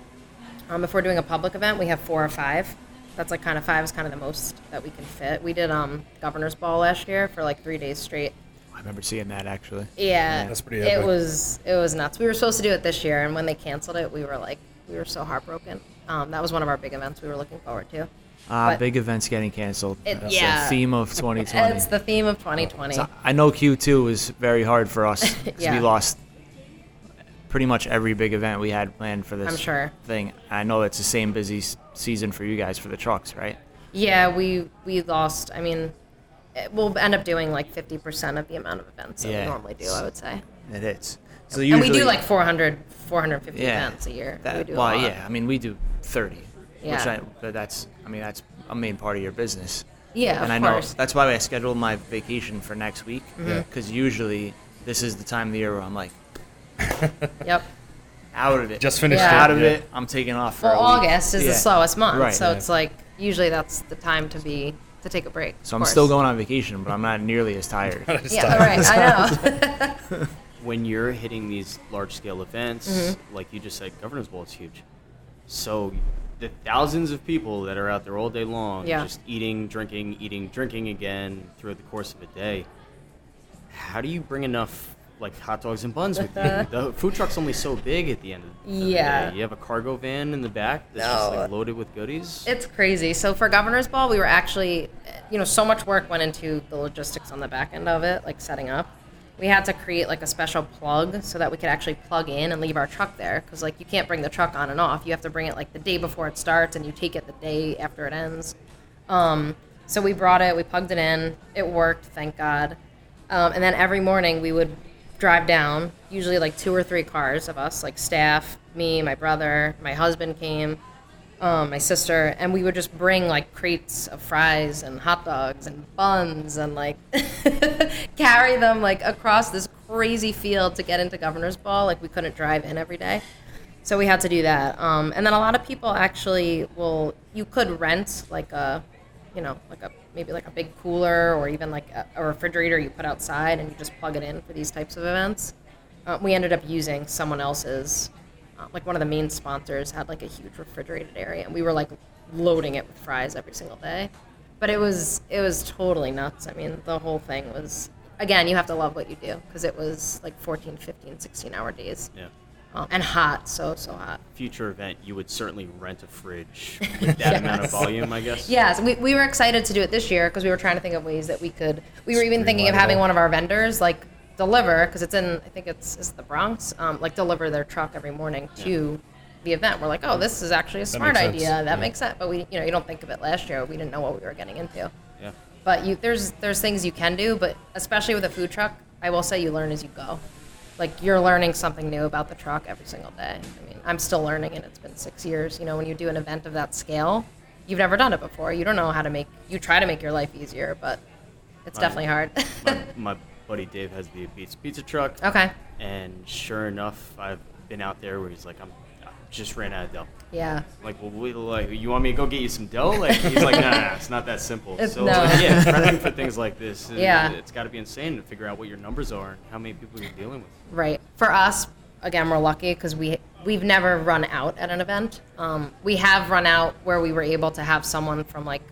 Um, if we're doing a public event, we have four or five. That's like kind of five is kind of the most that we can fit. We did um, Governor's Ball last year for like three days straight. I remember seeing that actually. Yeah, That's pretty It was it was nuts. We were supposed to do it this year, and when they canceled it, we were like we were so heartbroken. Um, that was one of our big events we were looking forward to. Ah, But- big events getting canceled. It- That's yeah. the theme of 2020. It's the theme of 2020. So I know Q2 was very hard for us 'cause Yeah. we lost pretty much every big event we had planned for this I'm sure. thing. I know it's the same busy s- season for you guys for the trucks, right? Yeah, we we lost. I mean, we'll end up doing like 50% of the amount of events that Yeah. we normally do. I would say. It is. So you and we do like 400, 450 yeah, events a year. That, we do a well, lot. yeah. I mean, we do 30. Which Yeah. I, but that's, I mean, that's a main part of your business. Yeah, and I know course. that's why I scheduled my vacation for next week Mm-hmm. because usually this is the time of the year where I'm like Yep. Out of it. Just finished Yeah. it, out of yeah. it. I'm taking off for Well, a week. August is Yeah. the slowest month, Right. so Yeah. it's like usually that's the time to be to take a break. So of I'm still course. going on vacation, but I'm not nearly as tired. Yeah, all right. I know. when you're hitting these large scale events, Mm-hmm. like you just said, Governor's Ball is huge. So the thousands of people that are out there all day long, Yeah. just eating, drinking, eating, drinking again throughout the course of a day. How do you bring enough like hot dogs and buns with you? The food truck's only so big at the end of the Yeah. day. You have a cargo van in the back that's just like loaded with goodies. It's crazy. So for Governor's Ball, we were actually, you know, so much work went into the logistics on the back end of it, like setting up. We had to create like a special plug so that we could actually plug in and leave our truck there because like you can't bring the truck on and off. You have to bring it like the day before it starts and you take it the day after it ends. Um, so we brought it, we plugged it in, it worked, thank God. Um, and then every morning we would drive down, usually like two or three cars of us, like staff, me, my brother, my husband came, um, my sister, and we would just bring like crates of fries and hot dogs and buns and like carry them like across this crazy field to get into Governor's Ball. Like we couldn't drive in every day. So we had to do that. Um, and then a lot of people actually will, you could rent like a, you know, like a, maybe like a big cooler or even like a, a refrigerator you put outside and you just plug it in for these types of events. Uh, we ended up using someone else's, uh, like one of the main sponsors had like a huge refrigerated area and we were like loading it with fries every single day. But it was, it was totally nuts. I mean, the whole thing was, again, you have to love what you do because it was like 14, 15, 16 hour days. yeah. Uh, and hot, so so hot. Future event, you would certainly rent a fridge with that amount of volume, I guess. Yes, we, we were excited to do it this year because we were trying to think of ways that we could. We were even thinking of having one of our vendors like deliver because it's in I think it's is the Bronx, um, like deliver their truck every morning to the event. We're like, oh, this is actually a smart makes sense. idea. That Yeah. makes sense. But we you know you don't think of it last year. We didn't know what we were getting into. Yeah. But you there's there's things you can do, but especially with a food truck, I will say you learn as you go. Like you're learning something new about the truck every single day. I mean, I'm still learning, and it's been six years. You know, when you do an event of that scale, you've never done it before. You don't know how to make. You try to make your life easier, but it's Right. definitely hard. my, my buddy Dave has the Beats Pizza truck. okay. And sure enough, I've been out there where he's like, I'm just ran out of dough. Yeah. Like, well, we, like, you want me to go get you some dough? Like, he's like, no, no, no, it's not that simple. It's- so, no. like, yeah, prepping for things like this, Yeah. it's got to be insane to figure out what your numbers are and how many people you're dealing with. Right. For us, again, we're lucky because we we've never run out at an event. Um, we have run out where we were able to have someone from like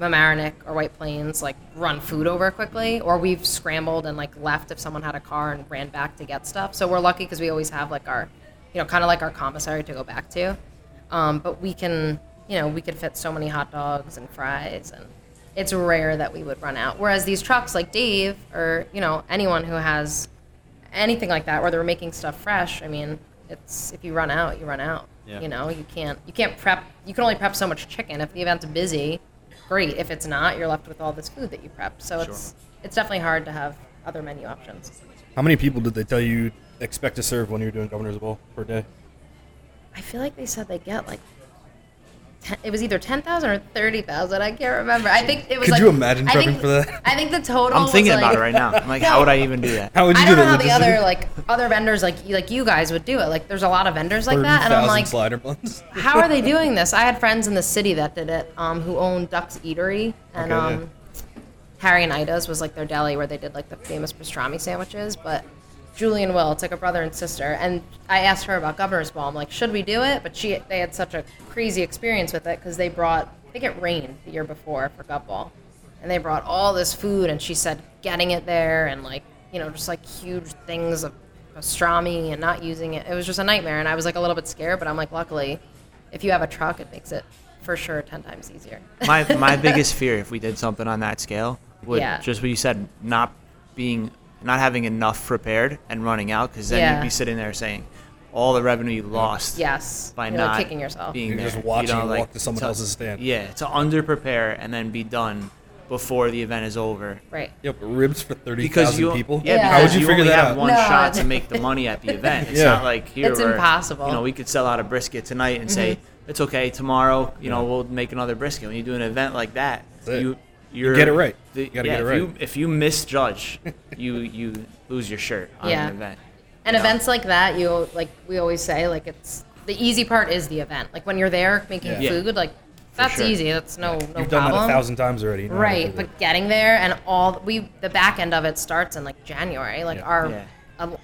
Mamaroneck or White Plains like run food over quickly, or we've scrambled and like left if someone had a car and ran back to get stuff. So we're lucky because we always have like our, you know, kind of like our commissary to go back to. Um, but we can, you know, we could fit so many hot dogs and fries, and it's rare that we would run out. Whereas these trucks, like Dave or you know anyone who has anything like that, where they're making stuff fresh, I mean, it's if you run out, you run out. Yeah. You know, you can't you can't prep. You can only prep so much chicken. If the event's busy, great. If it's not, you're left with all this food that you prepped. So it's it's definitely hard to have other menu options. How many people did they tell you expect to serve when you're doing governor's ball per day? I feel like they said they get like. 10, it was either ten thousand or thirty thousand. I can't remember. I think it was. Could like, you imagine I prepping think- for that? I think the total. I'm thinking was about like, it right now. I'm like, how would I even do that? How would you I do don't know that? how the other like other vendors like like you guys would do it. Like there's a lot of vendors like that, and I'm like, slider buns. how are they doing this? I had friends in the city that did it, um, who owned Duck's Eatery, and Okay, yeah. um, Harry and Ida's was like their deli where they did like the famous pastrami sandwiches. But Julie and Will, it's like a brother and sister, and I asked her about Governor's Ball. I'm like, should we do it? But she, they had such a crazy experience with it because they brought, I think it rained the year before for Gov Ball, and they brought all this food, and she said getting it there and like you know just like huge things of pastrami and not using it, it was just a nightmare. And I was like a little bit scared, but I'm like, luckily, if you have a truck, it makes it for sure ten times easier. my my biggest fear if we did something on that scale would Yeah. just what you said, not being not having enough prepared and running out, because then Yeah. you'd be sitting there saying all the revenue you lost. yes, By you're not like kicking yourself. being You're there. just watching you know, like, walk to someone else's stand. Yeah, to under prepare and then be done before the event is over. right. Yeah, but ribs for thirty Because thousand you, people. yeah, Yeah. How would you, you figure only that have out? one No. shot to make the money at the event. It's Yeah. not like here. It's where, impossible. You know, we could sell out a brisket tonight and say Mm-hmm. it's okay. Tomorrow, you know, we'll make another brisket. When you do an event like that, That's it. you you're, get it right. The, You gotta yeah, get it if right. You, if you misjudge, you you lose your shirt on Yeah. an event. And events like that, you like we always say, like it's the easy part is the event. Like when you're there making Yeah. Yeah. food, like that's sure. easy. That's no no You've done problem. that a thousand times already. you know how to Right, but getting there and all we the back end of it starts in like January. Like Yeah. our Yeah. Al-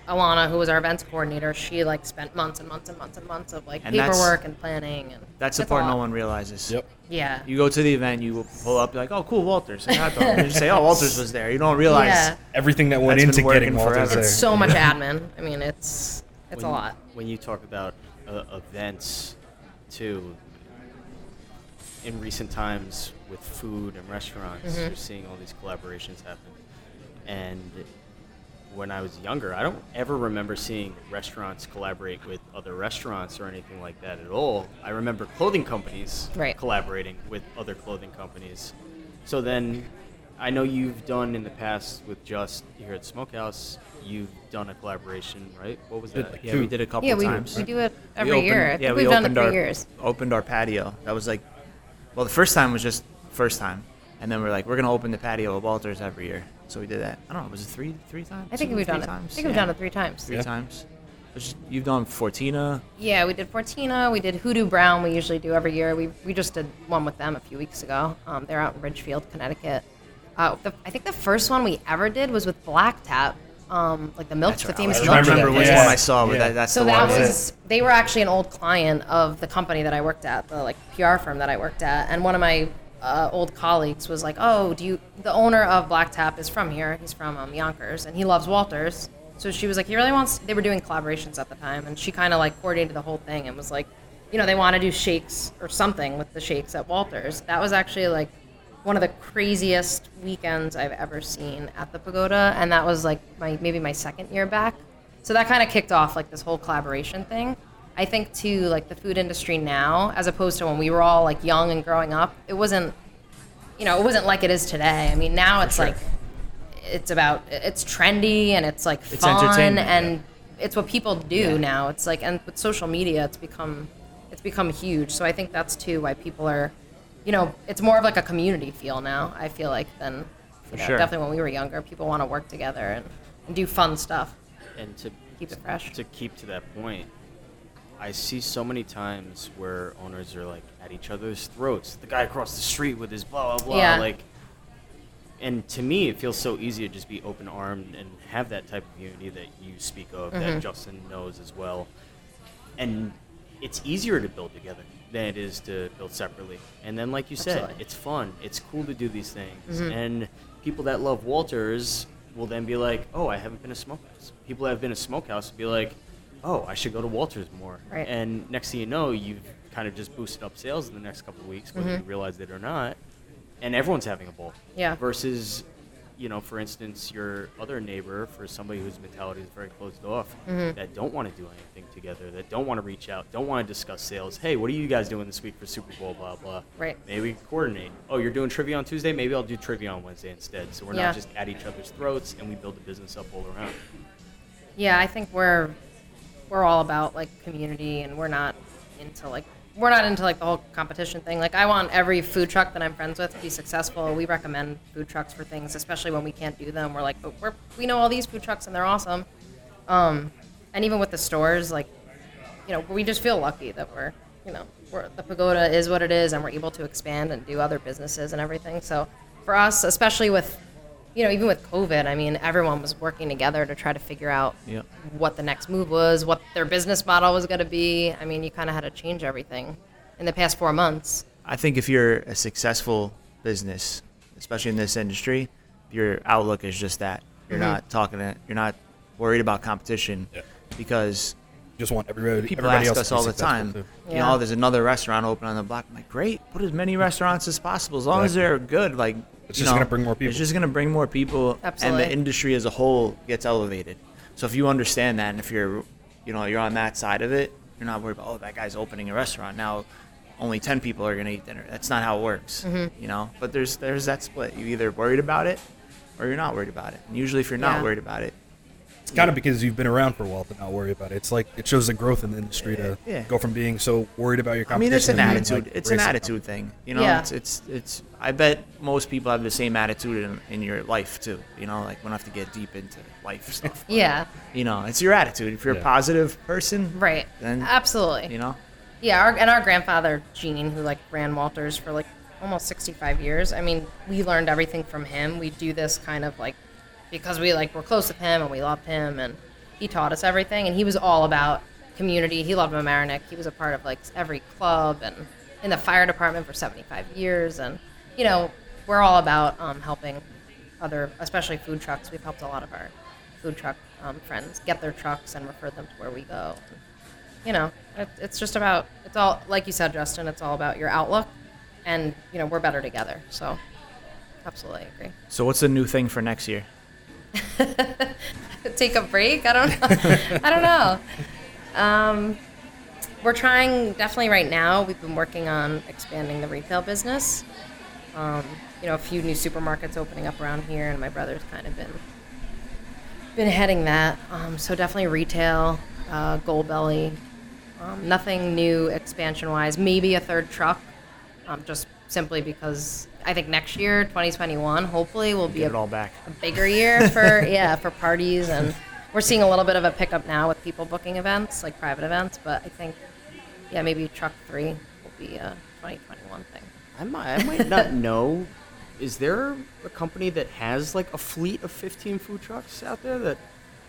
Alana, who was our events coordinator, she like spent months and months and months and months of like And that's- paperwork and planning and That's the it's a part no lot. one realizes. Yep. Yeah. You go to the event, you pull up, you're like, oh, cool, Walters. And hot dog. And you just say, oh, Walters was there. You don't realize. Yeah. Everything that went That's been into getting Walters forever. there. It's so much admin. I mean, it's it's a lot. When you talk about uh, events, too, in recent times with food and restaurants, Mm-hmm. you're seeing all these collaborations happen. And when I was younger, I don't ever remember seeing restaurants collaborate with other restaurants or anything like that at all. I remember clothing companies Right. collaborating with other clothing companies. So then I know you've done in the past with Just here at Smokehouse, you've done a collaboration, right? What was Did that? like Yeah, two. we did a couple Yeah, we, times. we do it every opened- year. I yeah, think we we've done it opened our, years. Opened our patio. That was like, well, the first time was just first time, and then we're like, we're gonna open the patio of Walters every year. So we did that. I don't know. Was it three three times? I think Two, we've done it. I Times? think we've Yeah. done it three times. Three Yeah. times. Which You've done Fortina. Yeah, we did Fortina. We did Hoodoo Brown. We usually do every year. We we just did one with them a few weeks ago. Um, they're out in Ridgefield, Connecticut. Uh, the, I think the first one we ever did was with Black Tap, um, like the milk, That's the right. famous milk. I remember which Yeah. one I saw, but Yeah. that, that's So the that one. was they were actually an old client of the company that I worked at, the like PR firm that I worked at, and one of my uh, old colleagues was like, "Oh, do you?" The owner of Black Tap is from here. He's from um, Yonkers, and he loves Walters. So she was like, "He really wants." They were doing collaborations at the time, and she kind of like coordinated the whole thing and was like, "You know, they want to do shakes or something with the shakes at Walters." That was actually like one of the craziest weekends I've ever seen at the pagoda, and that was like my maybe my second year back. So that kind of kicked off like this whole collaboration thing. I think too, like the food industry now, as opposed to when we were all like young and growing up, it wasn't, you know, it wasn't like it is today. I mean, now it's like, it's about, it's trendy and it's like It's fun and it's what people do Yeah. now. It's like, and with social media, it's become, it's become huge. So I think that's too why people are, you know, it's more of like a community feel now. I feel like than, you know, sure. definitely when we were younger, people want to work together and, and do fun stuff. And to Keep it fresh. To keep to that point, I see so many times where owners are like at each other's throats. The guy across the street with his blah blah blah. Yeah. Like, and to me, it feels so easy to just be open armed and have that type of unity that you speak of, Mm-hmm. that Justin knows as well. and it's easier to build together than it is to build separately. And then, like you said, Absolutely. it's fun. It's cool to do these things. Mm-hmm. And people that love Walters will then be like, "Oh, I haven't been to Smokehouse." People that have been to Smokehouse will be like, "Oh, I should go to Walters more." Right. And next thing you know, you've kind of just boosted up sales in the next couple of weeks, whether you realize it or not. And everyone's having a ball. Mm-hmm. Yeah. Versus, you know, for instance, your other neighbor, for somebody whose mentality is very closed off, Mm-hmm. that don't want to do anything together, that don't want to reach out, don't want to discuss sales. Hey, what are you guys doing this week for Super Bowl? Blah blah. Right. Maybe we coordinate. Oh, you're doing trivia on Tuesday. Maybe I'll do trivia on Wednesday instead. So we're Yeah. not just at each other's throats, and we build the business up all around. Yeah, I think we're we're all about like community, and we're not into like we're not into like the whole competition thing. Like I want every food truck that I'm friends with to be successful. We recommend food trucks for things, especially when we can't do them. We're like, but we're we know all these food trucks and they're awesome. Um, and even with the stores, like you know, we just feel lucky that we're you know we're, the pagoda is what it is, and we're able to expand and do other businesses and everything. So for us, especially with you know, even with COVID, I mean, everyone was working together to try to figure out Yep. what the next move was, what their business model was going to be. I mean, you kind of had to change everything in the past four months. I think if you're a successful business, especially in this industry, your outlook is just that. You're Mm-hmm. not talking. To, you're not worried about competition Yeah. because Just want everybody. people everybody ask else us to all the time. too. You Yeah. know, there's another restaurant open on the block. I'm like, great, put as many restaurants as possible, as long as they're good. Like, It's just know, gonna bring more people. It's just gonna bring more people, and the industry as a whole gets elevated. So if you understand that, and if you're, you know, you're on that side of it, you're not worried about oh that guy's opening a restaurant now. Only ten people are gonna eat dinner. That's not how it works, Mm-hmm. you know. But there's there's that split. You either worried about it, or you're not worried about it. And usually, if you're not Yeah. worried about it, It's kind of because you've been around for a while to not worry about it. It's like it shows the growth in the industry to Yeah. go from being so worried about your I mean, it's an attitude. like, it's an attitude thing. You know, Yeah. it's, it's it's. I bet most people have the same attitude in, in your life too. You know, like we don't have to get deep into life stuff. but, Yeah, You know, it's your attitude. If you're Yeah. a positive person, right. Then- Absolutely. you know, Yeah, our, and our grandfather Gene, who like ran Walters for like almost 65 years. I mean, we learned everything from him. We do this kind of like because we like were close with him and we loved him, and he taught us everything. And he was all about community. He loved Mamaroneck. He was a part of like every club and in the fire department for 75 years. And you know, we're all about um, helping other, especially food trucks. We've helped a lot of our food truck um, friends get their trucks and refer them to where we go you know, it, it's just about it's all like you said, Justin. It's all about your outlook, and you know we're better together. So, absolutely agree. so what's the new thing for next year? Take a break. I don't. know. I don't know. Um, we're trying definitely right now. We've been working on expanding the retail business. Um, you know, a few new supermarkets opening up around here, and my brother's kind of been been heading that. Um, so definitely retail, uh, Goldbelly. Um, nothing new expansion wise. Maybe a third truck, um, just simply because I think next year, 2021, hopefully will be Get a it all back. a bigger year for yeah for parties and we're seeing a little bit of a pickup now with people booking events like private events but i think yeah maybe truck three will be a 2021 thing I might, I might not know. Is there a company that has like a fleet of 15 food trucks out there that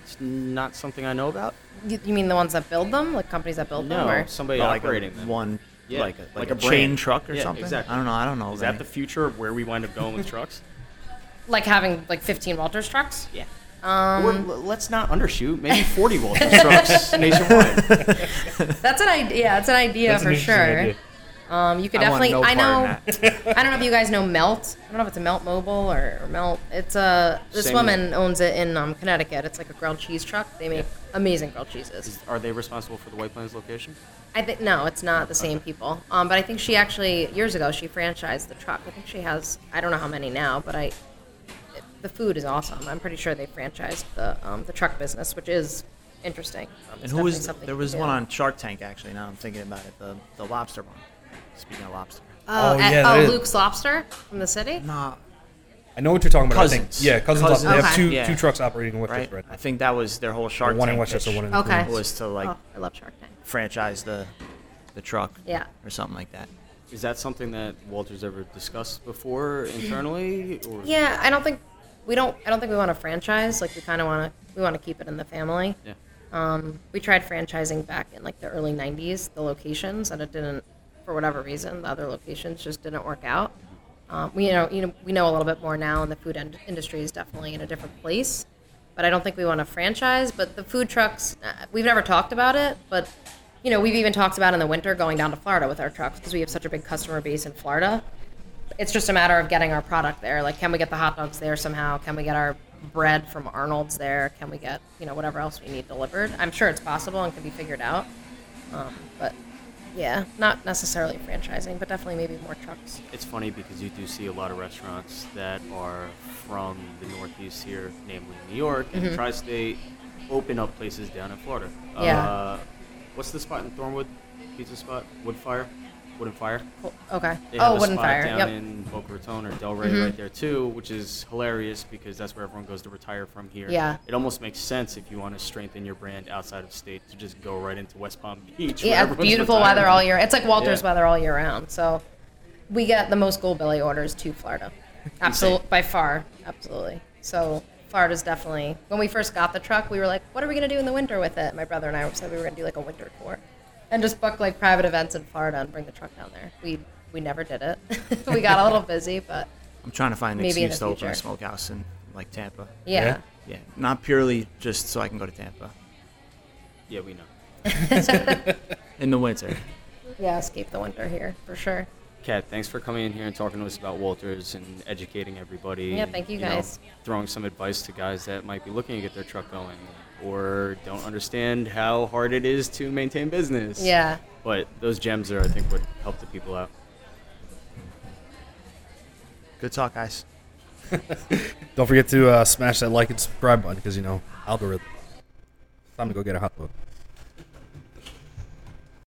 it's not something I know about? you, you mean the ones that build them like companies that build them No, or somebody Not like a operating them. one, Yeah, like a, like, like a, a chain truck or Yeah, something. exactly. I don't know. I don't know. Is that any. the future of where we wind up going with trucks? like having like 15 walters trucks Yeah. Um, or let's not undershoot. Maybe 40 Walters trucks nationwide. that's an idea yeah it's an idea That's for interesting sure idea. Um, you could I want definitely no i part in know i don't know if you guys know melt i don't know if it's a melt mobile or, or melt it's a this Same- woman owns it in um, connecticut it's like a grilled cheese truck they make amazing grilled cheeses Is- Are they responsible for the White Plains location? I think no, it's not the same people. Um, but I think she actually years ago she franchised the truck. I think she has I don't know how many now, but I the food is awesome. I'm pretty sure they franchised the um, the truck business, which is interesting. Um, And who was there was one on Shark Tank actually. Now I'm thinking about it. The the lobster one. Speaking of lobster. Oh, Oh, at- yeah, that oh is- Luke's Lobster from the city. Nah, I know what you're talking about. I think. Cousins. Yeah, cousins. Cousins. They have Okay. two Yeah. two trucks operating in right? Westchester right I now. think that was their whole Shark thing. one in Tank Westchester, pitch one in Okay. Was to like oh, I love Shark Tank. franchise the the truck. Yeah. Or something like that. Is that something that Walters ever discussed before internally? Or Yeah, I don't think we don't. I don't think we want to franchise. Like we kind of want to. We want to keep it in the family. Yeah. Um, we tried franchising back in like the early '90s, the locations, and it didn't, for whatever reason, the other locations just didn't work out. Um, we you know you know we know a little bit more now, and the food in- industry is definitely in a different place. But I don't think we want to franchise. But the food trucks, uh, we've never talked about it, but you know we've even talked about in the winter going down to Florida with our trucks because we have such a big customer base in Florida it's just a matter of getting our product there. Like, can we get the hot dogs there somehow? Can we get our bread from Arnold's there? Can we get you know whatever else we need delivered? I'm sure it's possible and can be figured out. Um, but yeah, not necessarily franchising, but definitely maybe more trucks. It's funny because you do see a lot of restaurants that are from the Northeast here, namely New York and tri-state, open up places down in Florida. Yeah. Uh, what's the spot in Thornwood? Pizza spot? Woodfire? Wooden Fire? Oh, okay. They oh, have Oh, a wooden spot fire. down Yep. in Boca Raton or Delray mm-hmm. right there too, which is hilarious because that's where everyone goes to retire from here. Yeah. It almost makes sense if you want to strengthen your brand outside of state to just go right into West Palm Beach. Yeah, beautiful retiring. weather all year. It's like Walter's Yeah. weather all year round. So we get the most Goldbelly orders to Florida. Absolutely, by far, absolutely. So Florida's definitely. When we first got the truck, we were like, "What are we gonna do in the winter with it?" My brother and I said we were gonna do like a winter tour, and just book like private events in Florida and bring the truck down there. We we never did it. we got a little busy, but I'm trying to find an excuse the to open a future. smokehouse in like Tampa. yeah. Yeah, not purely just so I can go to Tampa Yeah, we know. in the winter. Yeah, escape the winter here for sure. Kat, thanks for coming in here and talking to us about Walters and educating everybody. Yeah, thank you know, guys. throwing some advice to guys that might be looking to get their truck going or don't understand how hard it is to maintain business. Yeah. But those gems are, I think, what help the people out. Good talk, guys. Don't forget to uh, smash that like and subscribe button because you know algorithm. Time to go get a hot dog.